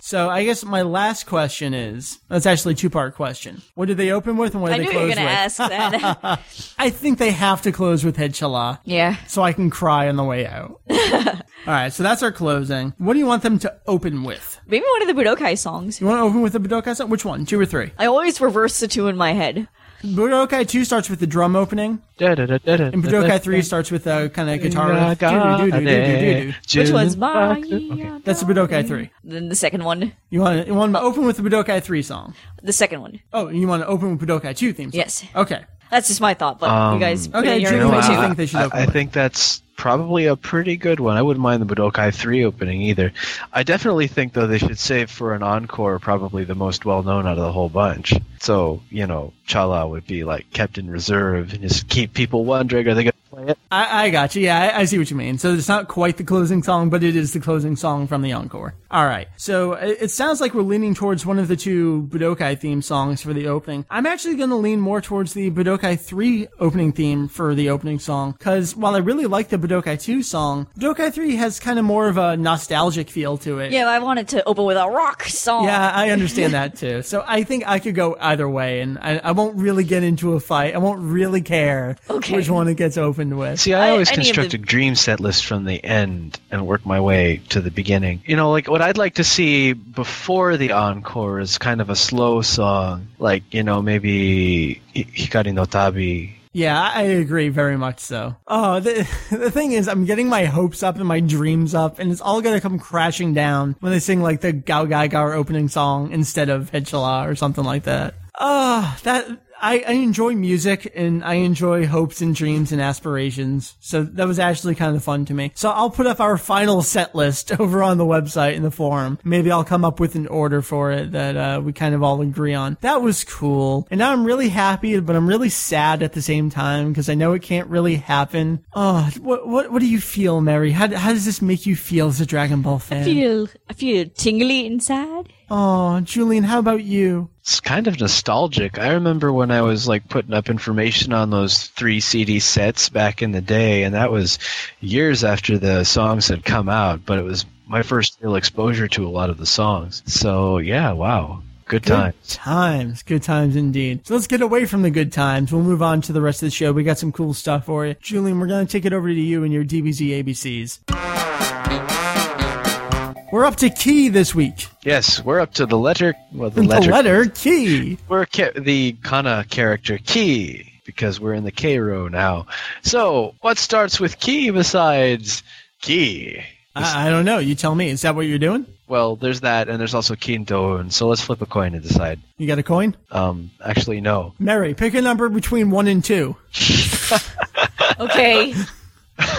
So I guess my last question is that's actually a two part question. What did they open with and what did I they knew you close were going to with? ask that. I think they have to close with Head Chala yeah. so I can cry on the way out. All right, so that's our closing. What do you want them to open with? Maybe one of the Budokai songs. You want to open with the Budokai song? Which one? Two or three? I always reverse the two in my head. Budokai 2 starts with the drum opening, and Budokai 3 starts with a kind of guitar riff. Which one's my? That's the Budokai 3. Then the second one. You want, you want to open with the Budokai 3 song. The second one. Oh, you want to open with Budokai 2 theme song? Yes. Okay. That's just my thought, but you guys um, okay, in your Julie, what do you too. think they should I, open I with? think that's probably a pretty good one. I wouldn't mind the Budokai 3 opening either. I definitely think, though, they should save for an encore probably the most well known out of the whole bunch. So, you know, Chala would be like kept in reserve and just keep people wondering are they going to play it? I, I got you. Yeah, I, I see what you mean. So it's not quite the closing song, but it is the closing song from the encore. All right. So it, it sounds like we're leaning towards one of the two Budokai theme songs for the opening. I'm actually going to lean more towards the Budokai 3 opening theme for the opening song, because while I really like the Budokai 2 song, Budokai 3 has kind of more of a nostalgic feel to it. Yeah, I wanted to open with a rock song. Yeah, I understand that too. So I think I could go either way, and I, I won't really get into a fight. I won't really care Okay. which one it gets opened with. See, I I- always any of construct the- a dream set list from the end and work my way to the beginning. You know, like what I'd like to see before the encore is kind of a slow song, like, you know, maybe Hikari no Tabi. Yeah, I agree very much so. Oh, the, the thing is, I'm getting my hopes up and my dreams up, and it's all gonna come crashing down when they sing like the Gao Gai Gar opening song instead of Head or something like that. Oh, that, I, I enjoy music and I enjoy hopes and dreams and aspirations. So that was actually kind of fun to me. So I'll put up our final set list over on the website in the forum. Maybe I'll come up with an order for it that uh, we kind of all agree on. That was cool. And now I'm really happy, but I'm really sad at the same time because I know it can't really happen. Oh, what, what, what do you feel, Meri? How, how does this make you feel as a Dragon Ball fan? I feel I feel tingly inside. Oh, Julian, how about you? It's kind of nostalgic. I remember when I was like putting up information on those three CD sets back in the day, and that was years after the songs had come out, but it was my first real exposure to a lot of the songs. So, yeah, wow. Good. Good times. Good times indeed. So let's get away from the good times. We'll move on to the rest of the show. We got some cool stuff for you. Julian, we're going to take it over to you and your DBZ ABCs. We're up to key this week. Yes, we're up to the letter. Well, the The letter. letter key. We're ca- the Kana character key because we're in the K row now. So, what starts with key besides key? I, I don't know. You tell me. Is that what you're doing? Well, there's that, and there's also Kinto, and so let's flip a coin and decide. You got a coin? Um, actually, no. Meri, pick a number between one and two. Okay,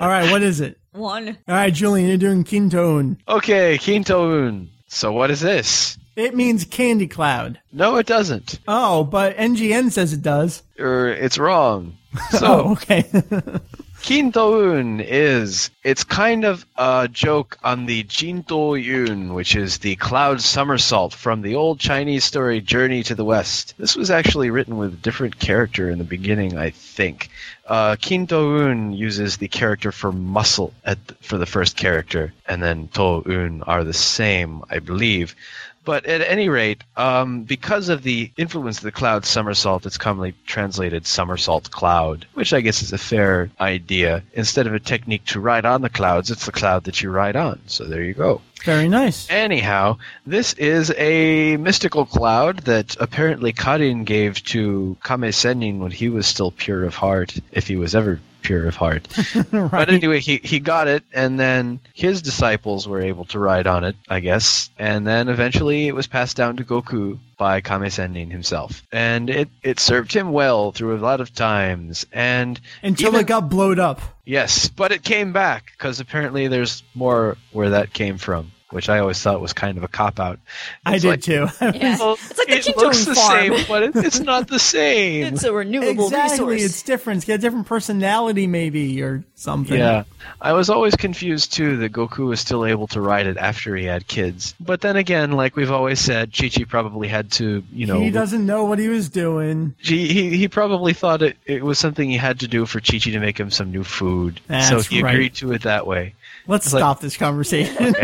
All right, what is it? One. All right, Julian, you're doing Kinto-un. Okay, Kinto-un. So what is this? It means candy cloud. No, it doesn't. Oh, but NGN says it does. Or it's wrong. So, Oh, okay. Kinto-un is it's kind of a joke on the Jinto-yun, which is the cloud somersault from the old Chinese story Journey to the West. This was actually written with a different character in the beginning, I think. Uh, uses the character for muscle for the first character, and then To-un are the same, I believe. But at any rate, um, because of the influence of the cloud somersault, it's commonly translated somersault cloud, which I guess is a fair idea. Instead of a technique to ride on the clouds, it's the cloud that you ride on. So there you go. Very nice. Anyhow, this is a mystical cloud that apparently Karin gave to Kame Sennin when he was still pure of heart, if he was ever pure of heart. But anyway, he, he got it, and then his disciples were able to ride on it, I guess. And then eventually it was passed down to Goku by Kame Sennin himself. And it, it served him well through a lot of times. And Until even- it got blowed up. Yes, but it came back because apparently there's more where that came from, which I always thought was kind of a cop out. I did too. Yeah. Well, It's like the it looks the farm. same, but it, it's not the same. It's a renewable exactly. resource. It's different. It's got a different personality, maybe, or something. yeah, I was always confused too that Goku was still able to ride it after he had kids. But then again, like we've always said, Chi Chi probably had to, you know, He doesn't know what he was doing. he, he he probably thought it, it was something he had to do for Chi Chi to make him some new food. so he right. agreed to it that way. Let's like- stop this conversation.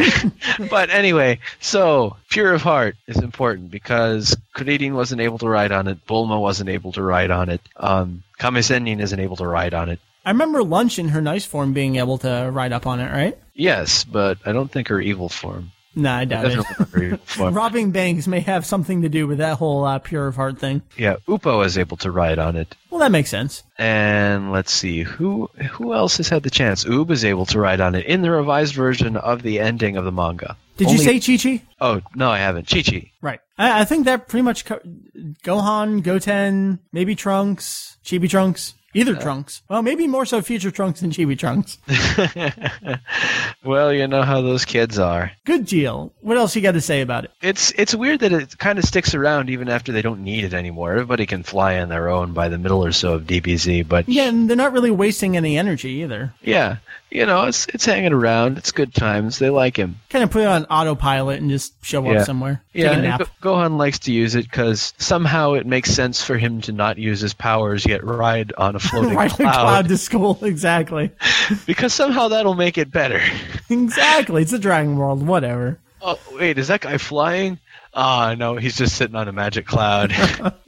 but anyway, so Pure of Heart is important because Kuririn wasn't able to ride on it, Bulma wasn't able to ride on it, um, Kame Sennin isn't able to ride on it. I remember Lunch in her nice form being able to ride up on it, right? Yes, but I don't think her evil form. Nah, I doubt it. Definitely not her evil form. Robbing banks may have something to do with that whole uh, pure of heart thing. Yeah, Upo is able to ride on it. Well, that makes sense. And let's see who who else has had the chance. Oob is able to ride on it in the revised version of the ending of the manga. Did Only- you say Chi Chi? Oh no, I haven't. Chi Chi. Right. I, I think that pretty much co- Gohan, Goten, maybe Trunks, Chibi Trunks, either Trunks. Well, maybe more so Future Trunks than Chibi Trunks. Well, you know how those kids are. Good deal. What else you got to say about it? It's it's weird that it kind of sticks around even after they don't need it anymore. Everybody can fly on their own by the middle or so of DBZ, but Yeah, and they're not really wasting any energy either. yeah, you know, it's it's hanging around. It's good times. They like him. Kind of put it on autopilot and just show Yeah. up somewhere. Take Yeah, a nap. Go- Gohan likes to use it because somehow it makes sense for him to not use his powers yet ride on a floating Right, cloud, cloud to school. Exactly. because somehow that'll make it better. exactly. It's a Dragon World. Whatever. Oh wait, is that guy flying? Ah, no, he's just sitting on a magic cloud.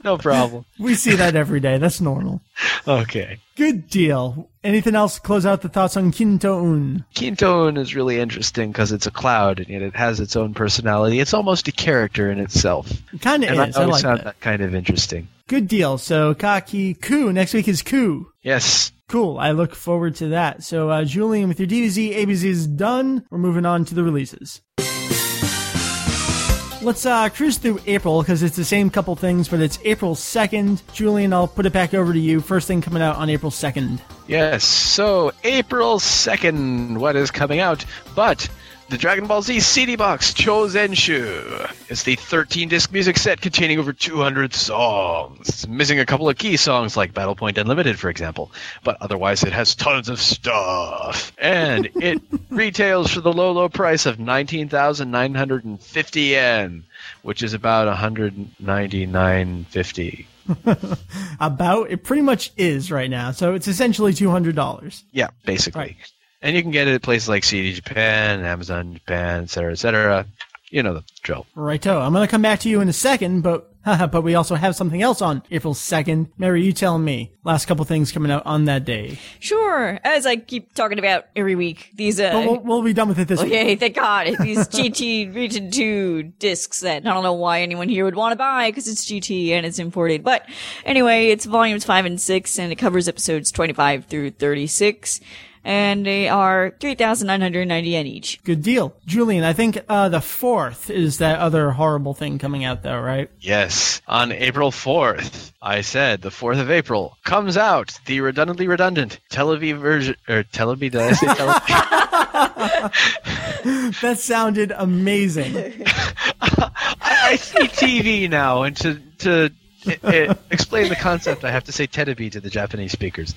no problem. We see that every day. That's normal. Okay. Good deal. Anything else to close out the thoughts on Kinto-un? Kintoon is really interesting because it's a cloud and yet it has its own personality. It's almost a character in itself. It kind of And I is. I like found that. that kind of interesting. Good deal. So Kaki Ku. Next week is Ku. Yes. Cool. I look forward to that. So, uh, Julian, with your DBZ, ABZ is done. We're moving on to the releases. Let's uh, cruise through April because it's the same couple things, but it's April 2nd. Julian, I'll put it back over to you. First thing coming out on April 2nd. Yes. So, April 2nd, what is coming out? But the Dragon Ball Z CD box Chozenshu. It's the 13 disc music set containing over 200 songs. It's missing a couple of key songs like Battle Point Unlimited, for example, but otherwise it has tons of stuff. And it retails for the low, low price of 19,950 yen, which is about 199.50. About, it pretty much is right now. So it's essentially $200. Yeah, basically. Right. And you can get it at places like CD Japan, Amazon Japan, et cetera, et cetera. You know the drill. Righto. I'm going to come back to you in a second, but but we also have something else on April 2nd. Meri, you tell me. Last couple things coming out on that day. Sure, as I keep talking about every week, these uh, But we'll, we'll be done with it this week. Okay, thank God. These GT Region 2 discs that I don't know why anyone here would want to buy because it's GT and it's imported. But anyway, it's volumes 5 and 6 and it covers episodes 25 through 36. And they are 3,990 yen each. Good deal. Julian, I think uh, the 4th is that other horrible thing coming out, though, right? Yes, on April 4th, I said the 4th of April comes out the redundantly redundant Televi version or Televi. Did I say Televi? That sounded amazing. I, I see TV now, and to to uh, explain the concept, I have to say Tetebi to the Japanese speakers.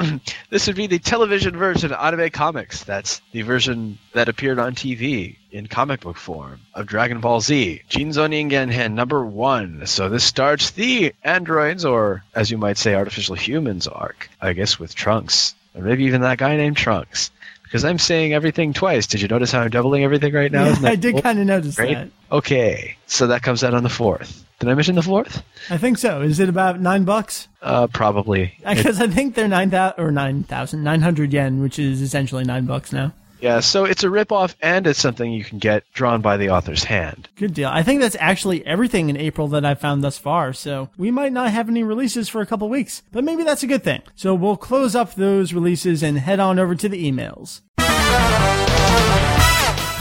this would be the television version of anime comics. That's the version that appeared on TV in comic book form of Dragon Ball Z, Jinzo Ningen Hen number one. So this starts the androids, or as you might say, artificial humans arc, I guess with Trunks, or maybe even that guy named Trunks. Because I'm saying everything twice. Did you notice how I'm doubling everything right now? Yeah, I did cool? kind of notice Great. that. Okay, so that comes out on the fourth. Did I mention the fourth? I think so. Is it about nine bucks? Uh, probably. Because I think they're nine thousand or nine thousand nine hundred yen, which is essentially nine bucks now. Yeah, so it's a ripoff, and it's something you can get drawn by the author's hand. Good deal. I think that's actually everything in April that I've found thus far. So we might not have any releases for a couple weeks, but maybe that's a good thing. So we'll close up those releases and head on over to the emails.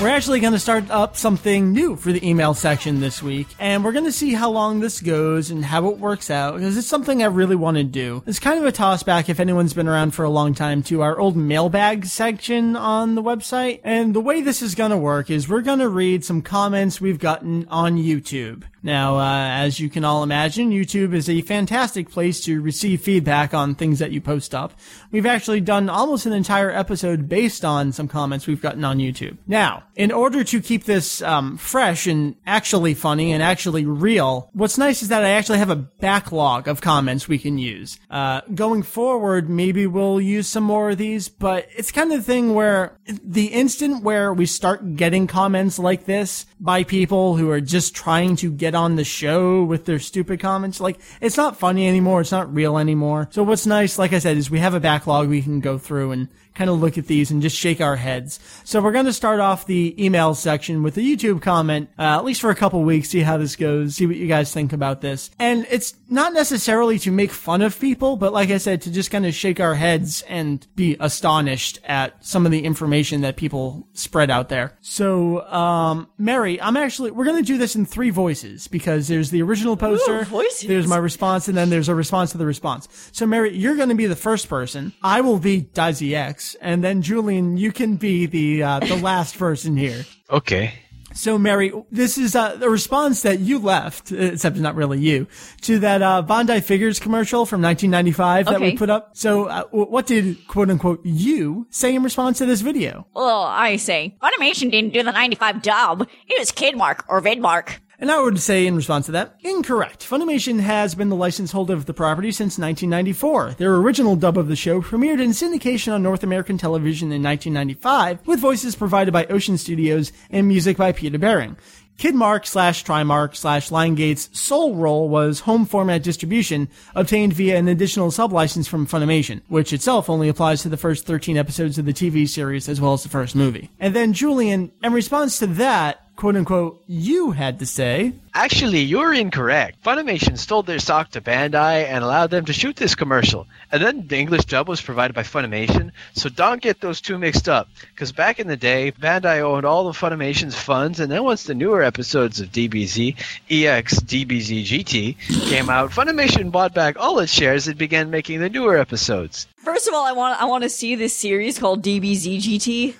We're actually going to start up something new for the email section this week, and we're going to see how long this goes and how it works out, because it's something I really want to do. It's kind of a toss back if anyone's been around for a long time to our old mailbag section on the website. And the way this is going to work is we're going to read some comments we've gotten on YouTube. Now, uh, as you can all imagine, YouTube is a fantastic place to receive feedback on things that you post up. We've actually done almost an entire episode based on some comments we've gotten on YouTube. Now, in order to keep this um, fresh and actually funny and actually real, what's nice is that I actually have a backlog of comments we can use. Uh, going forward, maybe we'll use some more of these, but it's kind of the thing where the instant where we start getting comments like this by people who are just trying to get on the show with their stupid comments, like it's not funny anymore. It's not real anymore. So what's nice, like I said, is we have a backlog we can go through and kind of look at these and just shake our heads. So we're going to start off the email section with a YouTube comment, uh, at least for a couple weeks, see how this goes, see what you guys think about this. And it's not necessarily to make fun of people, but like I said, to just kind of shake our heads and be astonished at some of the information that people spread out there. So, um, Meri, I'm actually, we're going to do this in three voices because there's the original poster, voices. there's my response, and then there's a response to the response. So, Meri, you're going to be the first person. I will be Dazzy X, and then Julian, you can be the uh, the last person here. Okay. So, Meri, this is uh, the response that you left, except not really you, to that uh, Bandai Figures commercial from 1995 that we put up. So, uh, w- what did quote unquote you say in response to this video? Well, I say Funimation didn't do the '95 dub. It was Kidmark or Vidmark. And I would say in response to that, incorrect. Funimation has been the license holder of the property since 1994. Their original dub of the show premiered in syndication on North American television in 1995, with voices provided by Ocean Studios and music by Peter Berring. Kidmark slash Trimark slash Lionsgate's sole role was home format distribution obtained via an additional sublicense from Funimation, which itself only applies to the first 13 episodes of the TV series as well as the first movie. And then Julian, in response to that, quote unquote, you had to say, Actually, you're incorrect. Funimation stole their stock to Bandai and allowed them to shoot this commercial. And then the English dub was provided by Funimation, so don't get those two mixed up. Because back in the day, Bandai owned all of Funimation's funds, and then once the newer episodes of DBZ, EX, DBZ GT came out, Funimation bought back all its shares and began making the newer episodes. First of all, I want I want to see this series called DBZGT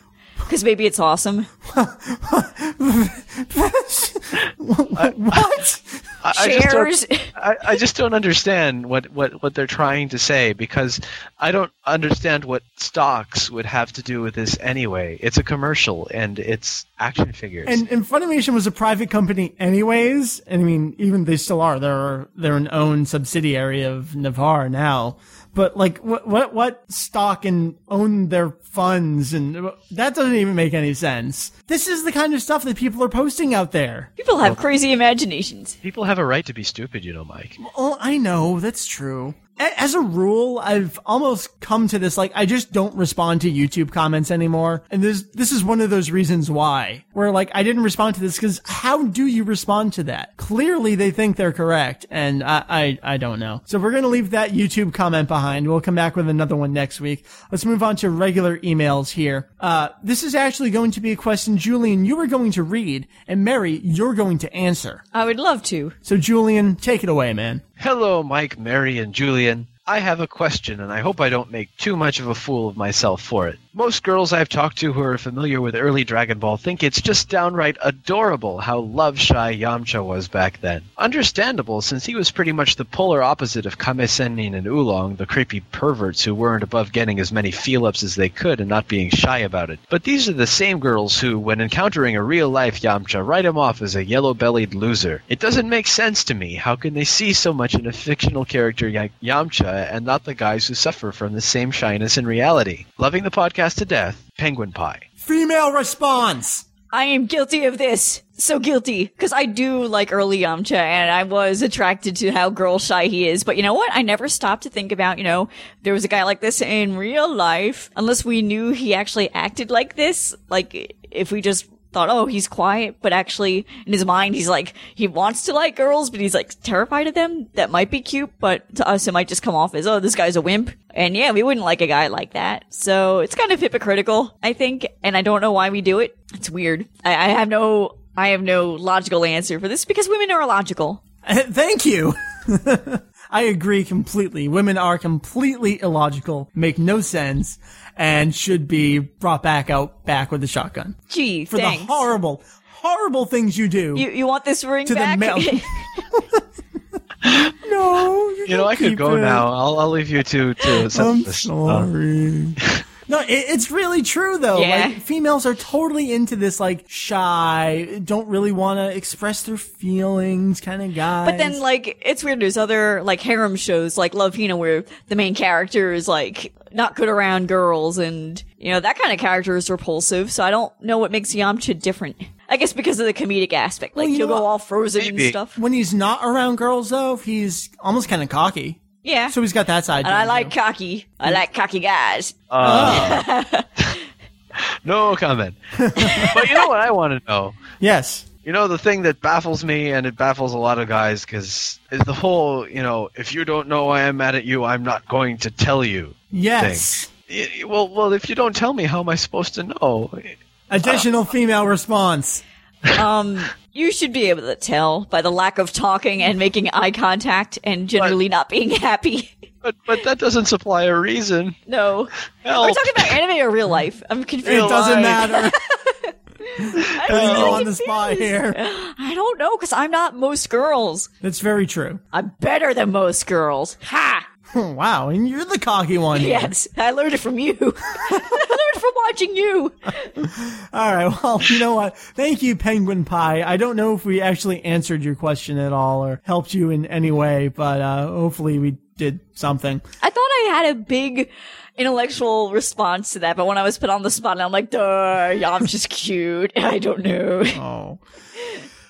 because maybe it's awesome. what? I, I just don't- Shares. I, I just don't understand what, what, what they're trying to say because I don't understand what stocks would have to do with this anyway. It's a commercial and it's action figures. And, and Funimation was a private company anyways. And I mean, even they still are. They're, they're an own subsidiary of Navarre now. But like, what, what, what stock and own their funds and that doesn't even make any sense. This is the kind of stuff that people are posting out there. People have crazy imaginations. People have a right to be stupid, you know, Mike. Oh, I know, that's true. As a rule, I've almost come to this, like, I just don't respond to YouTube comments anymore. And this, this is one of those reasons why. Where, like, I didn't respond to this because how do you respond to that? Clearly they think they're correct, and I, I, I don't know. So we're gonna leave that YouTube comment behind. We'll come back with another one next week. Let's move on to regular emails here. Uh, this is actually going to be a question, Julian, you are going to read, and Meri, you're going to answer. I would love to. So Julian, take it away, man. Hello, Mike, Meri, and Julian. I have a question, and I hope I don't make too much of a fool of myself for it. Most girls I've talked to who are familiar with early Dragon Ball think it's just downright adorable how love shy Yamcha was back then. Understandable, since he was pretty much the polar opposite of Kame Sennin and Oolong, the creepy perverts who weren't above getting as many feel ups as they could and not being shy about it. But these are the same girls who, when encountering a real life Yamcha, write him off as a yellow bellied loser. It doesn't make sense to me. How can they see so much in a fictional character like Yamcha and not the guys who suffer from the same shyness in reality? Loving the podcast to death, Penguin Pie. Female response. I am guilty of this. So guilty. Because I do like early Yamcha and I was attracted to how girl shy he is. But you know what? I never stopped to think about, you know, there was a guy like this in real life. Unless we knew he actually acted like this. Like, if we just thought, oh, he's quiet, but actually in his mind, he's like, he wants to like girls, but he's like terrified of them. That might be cute, but to us, it might just come off as, oh, this guy's a wimp. And yeah, we wouldn't like a guy like that. So it's kind of hypocritical, I think. And I don't know why we do it. It's weird. I, I have no, I have no logical answer for this because women are illogical. Thank you. I agree completely. Women are completely illogical, make no sense, and should be brought back out back with a shotgun Gee, for thanks. the horrible, horrible things you do. you, you want this ring To the back? male- no, You know, I could go it. now. I'll, I'll leave you to to I'm sorry. No, it, it's really true though. Yeah. Like females are totally into this like shy, don't really want to express their feelings kind of guy. But then, like, it's weird. There's other, like, harem shows, like Love Hina, where the main character is, like, not good around girls, and, you know, that kind of character is repulsive, so I don't know what makes Yamcha different. I guess because of the comedic aspect. Like, Well, you he'll know go all frozen and stuff. when he's not around girls though, he's almost kind of cocky. Yeah. So he's got that side. and I like too. cocky. I like cocky guys. Uh, oh. No comment. but you know what I want to know? Yes. You know the thing that baffles me, and it baffles a lot of guys, because is the whole, you know, if you don't know why I'm mad at you, I'm not going to tell you. Yes. Y- y- Well, well, if you don't tell me, how am I supposed to know? Additional female response. Um, you should be able to tell by the lack of talking and making eye contact and generally not being happy. But but that doesn't supply a reason. no. Are we Help. talking about anime or real life? I'm confused. Real doesn't life. matter. I'm Putting you really on the spot here. I don't know, because I'm not most girls. That's very true. I'm better than most girls. Ha! Oh, wow, and you're the cocky one. here. Yes, I learned it from you. I learned it from watching you. All right. Well, you know what? Thank you, Penguin Pie. I don't know if we actually answered your question at all or helped you in any way, but uh, hopefully we did something. I thought I had a big intellectual response to that, but when I was put on the spot, I'm like, duh, yeah, I'm just cute. I don't know. Oh.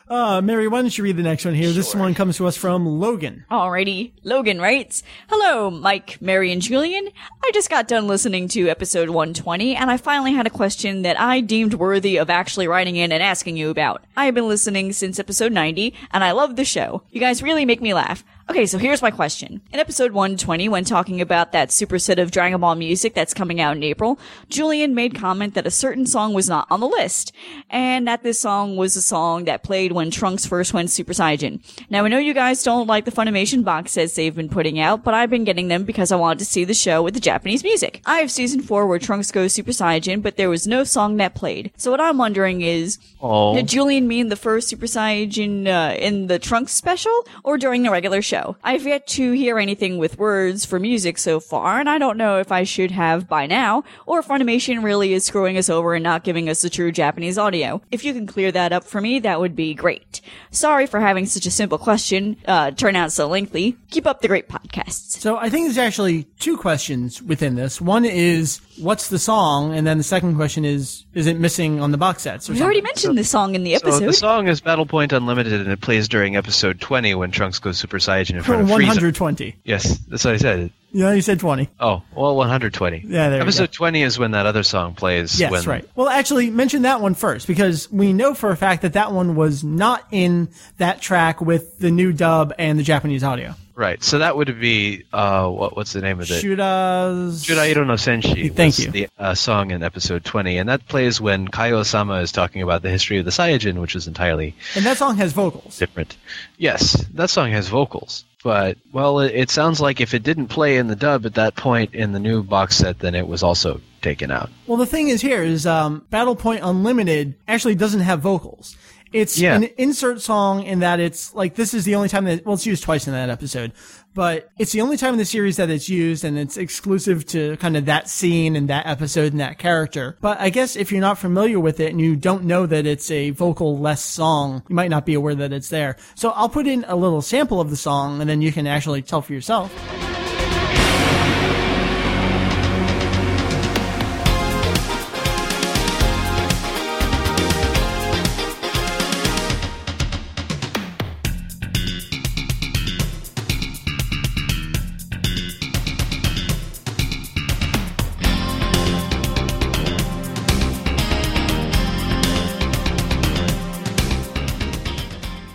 Uh, Meri, why don't you read the next one here? This one comes to us from Logan. Alrighty. Logan writes, Hello, Mike, Meri, and Julian. I just got done listening to episode 120, and I finally had a question that I deemed worthy of actually writing in and asking you about. I have been listening since episode 90, and I love the show. You guys really make me laugh. Okay, so here's my question. In episode 120, when talking about that superset of Dragon Ball music that's coming out in April, Julian made comment that a certain song was not on the list, and that this song was a song that played when Trunks first went Super Saiyan. Now, I know you guys don't like the Funimation box sets they've been putting out, but I've been getting them because I wanted to see the show with the Japanese music. I have season 4 where Trunks goes Super Saiyan, but there was no song that played. So what I'm wondering is, Oh. did Julian mean the first Super Saiyan uh, in the Trunks special or during the regular show? I've yet to hear anything with words for music so far, and I don't know if I should have by now, or if Funimation really is screwing us over and not giving us the true Japanese audio. If you can clear that up for me, that would be great. Sorry for having such a simple question uh, turn out so lengthy. Keep up the great podcasts. So I think there's actually two questions within this. One is, what's the song? And then the second question is, is it missing on the box sets or We already something? mentioned the song in the So episode. the song is Battle Point Unlimited, and it plays during episode 20 when Trunks goes Super Saiyan of Frieza. 120. Yes, that's what I said. Yeah, you said 20. Oh, well, 120. Yeah, there Episode go. 20 is when that other song plays. Yes, when, right. Well, actually, mention that one first because we know for a fact that that one was not in that track with the new dub and the Japanese audio. Right. So that would be uh, what? What's the name of it? Shura's. Shurairo no Senshi. Thank you. The uh, song in episode 20, and that plays when Kaio-sama is talking about the history of the Saiyajin, which is entirely And that song has vocals. different. Yes, that song has vocals, but well, it, it sounds like if it didn't play in the dub at that point in the new box set, then it was also taken out. Well, the thing is here is um, Battle Point Unlimited actually doesn't have vocals. It's Yeah. an insert song in that it's like this is the only time that well it's used twice in that episode, but it's the only time in the series that it's used and it's exclusive to kind of that scene and that episode and that character. But I guess if you're not familiar with it and you don't know that it's a vocal less song, you might not be aware that it's there. So I'll put in a little sample of the song and then you can actually tell for yourself.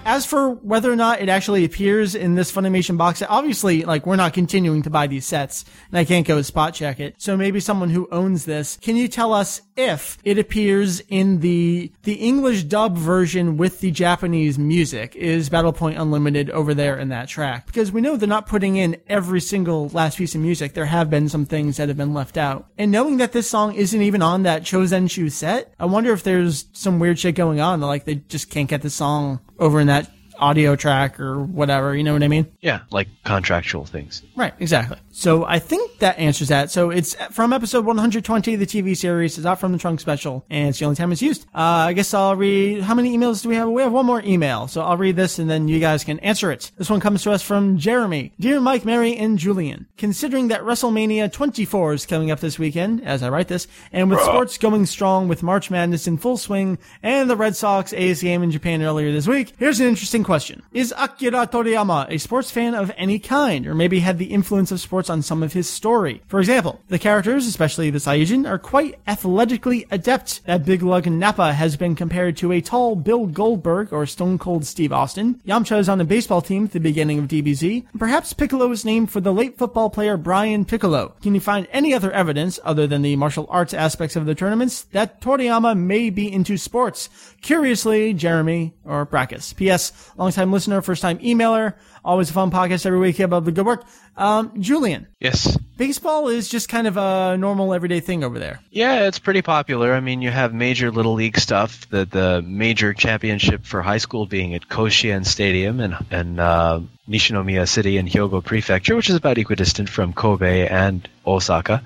As for whether or not it actually appears in this Funimation box obviously, like, we're not continuing to buy these sets, and I can't go spot check it. So maybe someone who owns this, can you tell us if it appears in the, the English dub version with the Japanese music? Is Battle Point Unlimited over there in that track? Because we know they're not putting in every single last piece of music. There have been some things that have been left out. And knowing that this song isn't even on that Chozenshu set, I wonder if there's some weird shit going on, like, they just can't get the song over in that audio track or whatever. You know what I mean? Yeah, like contractual things. Right, exactly. So I think that answers that. So it's from episode 120 of the TV series. It's out from the trunk special, and it's the only time it's used. Uh, I guess I'll read. How many emails do we have? We have one more email, so I'll read this, and then you guys can answer it. This one comes to us from Jeremy. Dear Mike, Meri, and Julian, considering that WrestleMania 24 is coming up this weekend, as I write this, and with sports going strong with March Madness in full swing, and the Red Sox A's game in Japan earlier this week, here's an interesting question: Is Akira Toriyama a sports fan of any kind, or maybe had the influence of sports on some of his story? For example, the characters, especially the Saiyajin, are quite athletically adept. That big lug Nappa has been compared to a tall Bill Goldberg or Stone Cold Steve Austin. Yamcha is on the baseball team at the beginning of DBZ. Perhaps Piccolo is named for the late football player Brian Piccolo. Can you find any other evidence, other than the martial arts aspects of the tournaments, that Toriyama may be into sports? Curiously, Jeremy or Brackus. P.S. Longtime listener, first time emailer. Always a fun podcast every week. Keep up the good work. Um, Julian, Yes. baseball is just kind of a normal everyday thing over there. Yeah, it's pretty popular. I mean, you have major little league stuff. The the major championship for high school being at Koshien Stadium in in uh, Nishinomiya City in Hyogo Prefecture, which is about equidistant from Kobe and Osaka.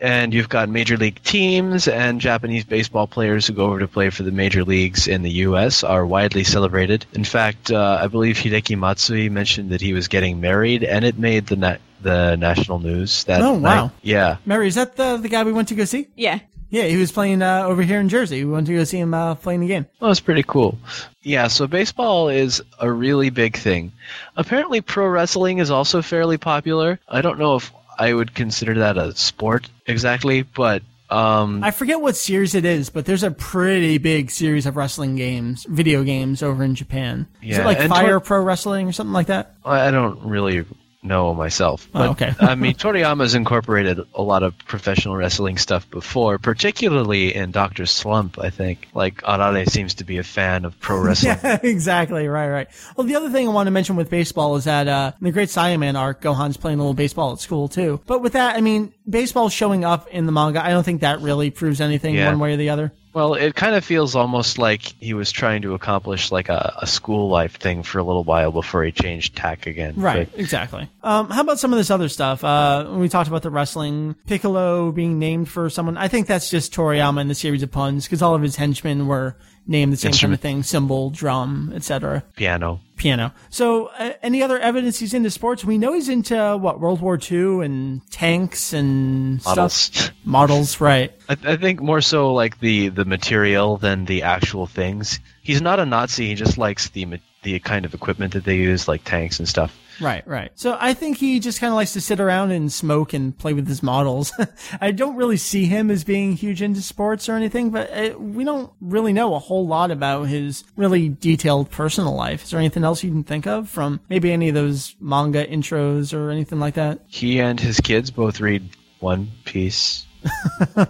And you've got major league teams and Japanese baseball players who go over to play for the major leagues in the U.S. are widely celebrated. In fact, uh, I believe Hideki Matsui mentioned that he was getting married, and it made the na- the national news that Oh, wow. night. Yeah. Meri, is that the, the guy we went to go see? Yeah. Yeah, he was playing uh, over here in Jersey. We went to go see him uh, playing the game. Well, that's pretty cool. Yeah, so baseball is a really big thing. Apparently, pro wrestling is also fairly popular. I don't know if I would consider that a sport exactly, but um, I forget what series it is, but there's a pretty big series of wrestling games, video games over in Japan. is it like and Fire Tor- Pro Wrestling or something like that? I don't really know myself. Oh, okay. I mean, Toriyama's incorporated a lot of professional wrestling stuff before, particularly in Doctor Slump, I think. Like, Arare seems to be a fan of pro wrestling. Yeah, exactly. Right, right. Well, the other thing I want to mention with baseball is that uh, in the Great Saiyaman arc, Gohan's playing a little baseball at school too. But with that, I mean, baseball showing up in the manga, I don't think that really proves anything Yeah. one way or the other. Well, it kind of feels almost like he was trying to accomplish like a, a school life thing for a little while before he changed tack again. Right, But- exactly. Um, how about some of this other stuff? Uh, when we talked about the wrestling, Piccolo being named for someone. I think that's just Toriyama in the series of puns because all of his henchmen were named the same kind of thing: cymbal, drum, etc. piano. Piano. So, uh, any other evidence he's into sports? We know he's into what World War II and tanks and Models. stuff. Models, right? I, I think more so like the the material than the actual things. He's not a Nazi. He just likes the the kind of equipment that they use, like tanks and stuff. Right, right. So I think he just kind of likes to sit around and smoke and play with his models. I don't really see him as being huge into sports or anything, but uh, we don't really know a whole lot about his really detailed personal life. Is there anything else you can think of from maybe any of those manga intros or anything like that? He and his kids both read One Piece. All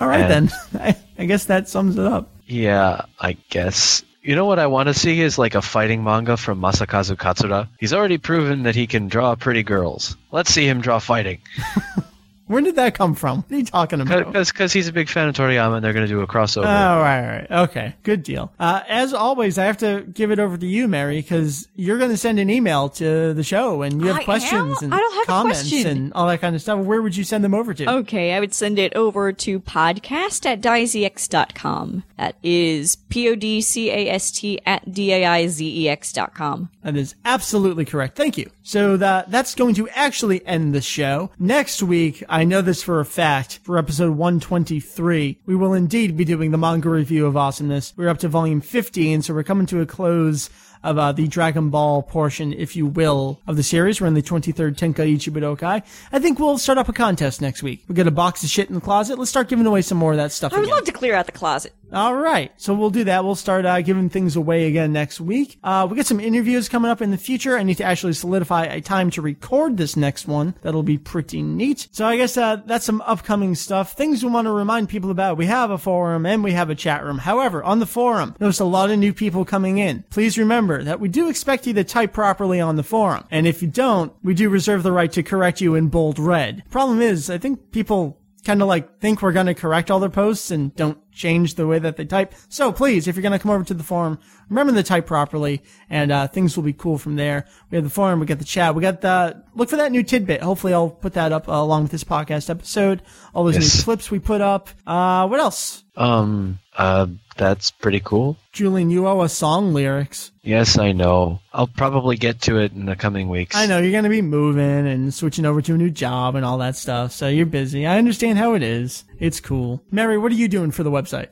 right, And- then. I, I guess that sums it up. Yeah, I guess. You know what I want to see is like a fighting manga from Masakazu Katsura. He's already proven that he can draw pretty girls. Let's see him draw fighting. Where did that come from? What are you talking about? Because he's a big fan of Toriyama and they're going to do a crossover. Oh, right, right. Okay. Good deal. Uh, as always, I have to give it over to you, Meri, because you're going to send an email to the show and you have I questions am? and I don't have comments question. and all that kind of stuff. Where would you send them over to? Okay, I would send it over to podcast at daizex.com. That is P O D C A S T at D A I Z E X dot com. That is absolutely correct. Thank you. So that that's going to actually end the show. Next week, I know this for a fact, for episode 123, we will indeed be doing the manga review of awesomeness. We're up to volume 15, so we're coming to a close of uh, the Dragon Ball portion, if you will, of the series. We're in the 23rd Tenkaichi Budokai. I think we'll start up a contest next week. We'll get a box of shit in the closet. Let's start giving away some more of that stuff I would again. love to clear out the closet. All right. So we'll do that. We'll start uh, giving things away again next week. Uh, we got some interviews coming up in the future. I need to actually solidify a time to record this next one. That'll be pretty neat. So I guess uh, that's some upcoming stuff. Things we want to remind people about. We have a forum and we have a chat room. However, on the forum, notice a lot of new people coming in. Please remember that we do expect you to type properly on the forum. And if you don't, we do reserve the right to correct you in bold red. Problem is, I think people kind of like think we're going to correct all their posts and don't change the way that they type. So please, if you're going to come over to the forum, remember to type properly and, uh, things will be cool from there. We have the forum, we got the chat, we got the, look for that new tidbit. Hopefully I'll put that up uh, along with this podcast episode. All those new clips we put up. Uh, what else? Um, uh, that's pretty cool. Julian, you owe us song lyrics. Yes, I know. I'll probably get to it in the coming weeks. I know you're going to be moving and switching over to a new job and all that stuff. So you're busy. I understand how it is. It's cool. Meri, what are you doing for the website?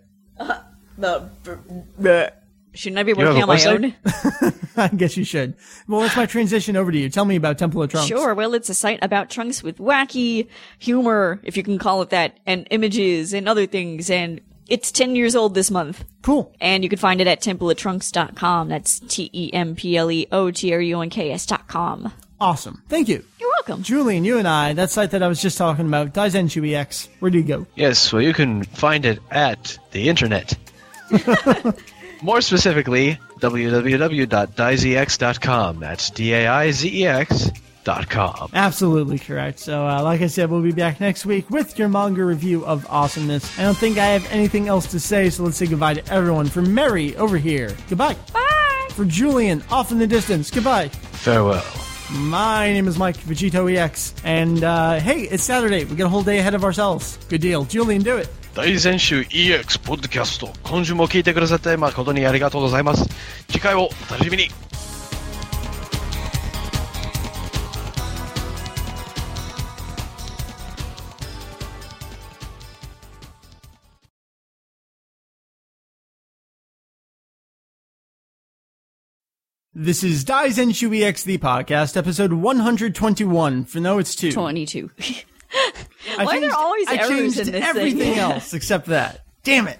Shouldn't I be working a on my website? own? I guess you should. Well, let's my transition over to you. Tell me about Temple of Trunks. Sure. Well, it's a site about Trunks with wacky humor, if you can call it that, and images and other things. And it's 10 years old this month. Cool. And you can find it at templeoftrunks.com. That's E T-E-M-P-L-E-O-T-R-U-N-K-S dot com. Awesome. Thank you. You're welcome. Julian, you and I, that site that I was just talking about, Daizen EX. Where do you go? Yes, well, you can find it at the internet. More specifically, www.daizex.com. That's D-A-I-Z-E-X dot com. Absolutely correct. So, uh, like I said, we'll be back next week with your manga review of awesomeness. I don't think I have anything else to say, so let's say goodbye to everyone. For Meri over here, goodbye. Bye. For Julian off in the distance, goodbye. Farewell. My name is Mike Vegetto EX, and uh, hey, it's Saturday. We got a whole day ahead of ourselves. Good deal, Julian. Do it. 大全集 EX ポッドキャスト今週も聞いてくださって誠にありがとうございます次回をお楽しみに This is Daizenshuu EX, the podcast, episode 121. For no, it's two. 22. I Why are there always I errors changed in this thing? everything else except that. Damn it.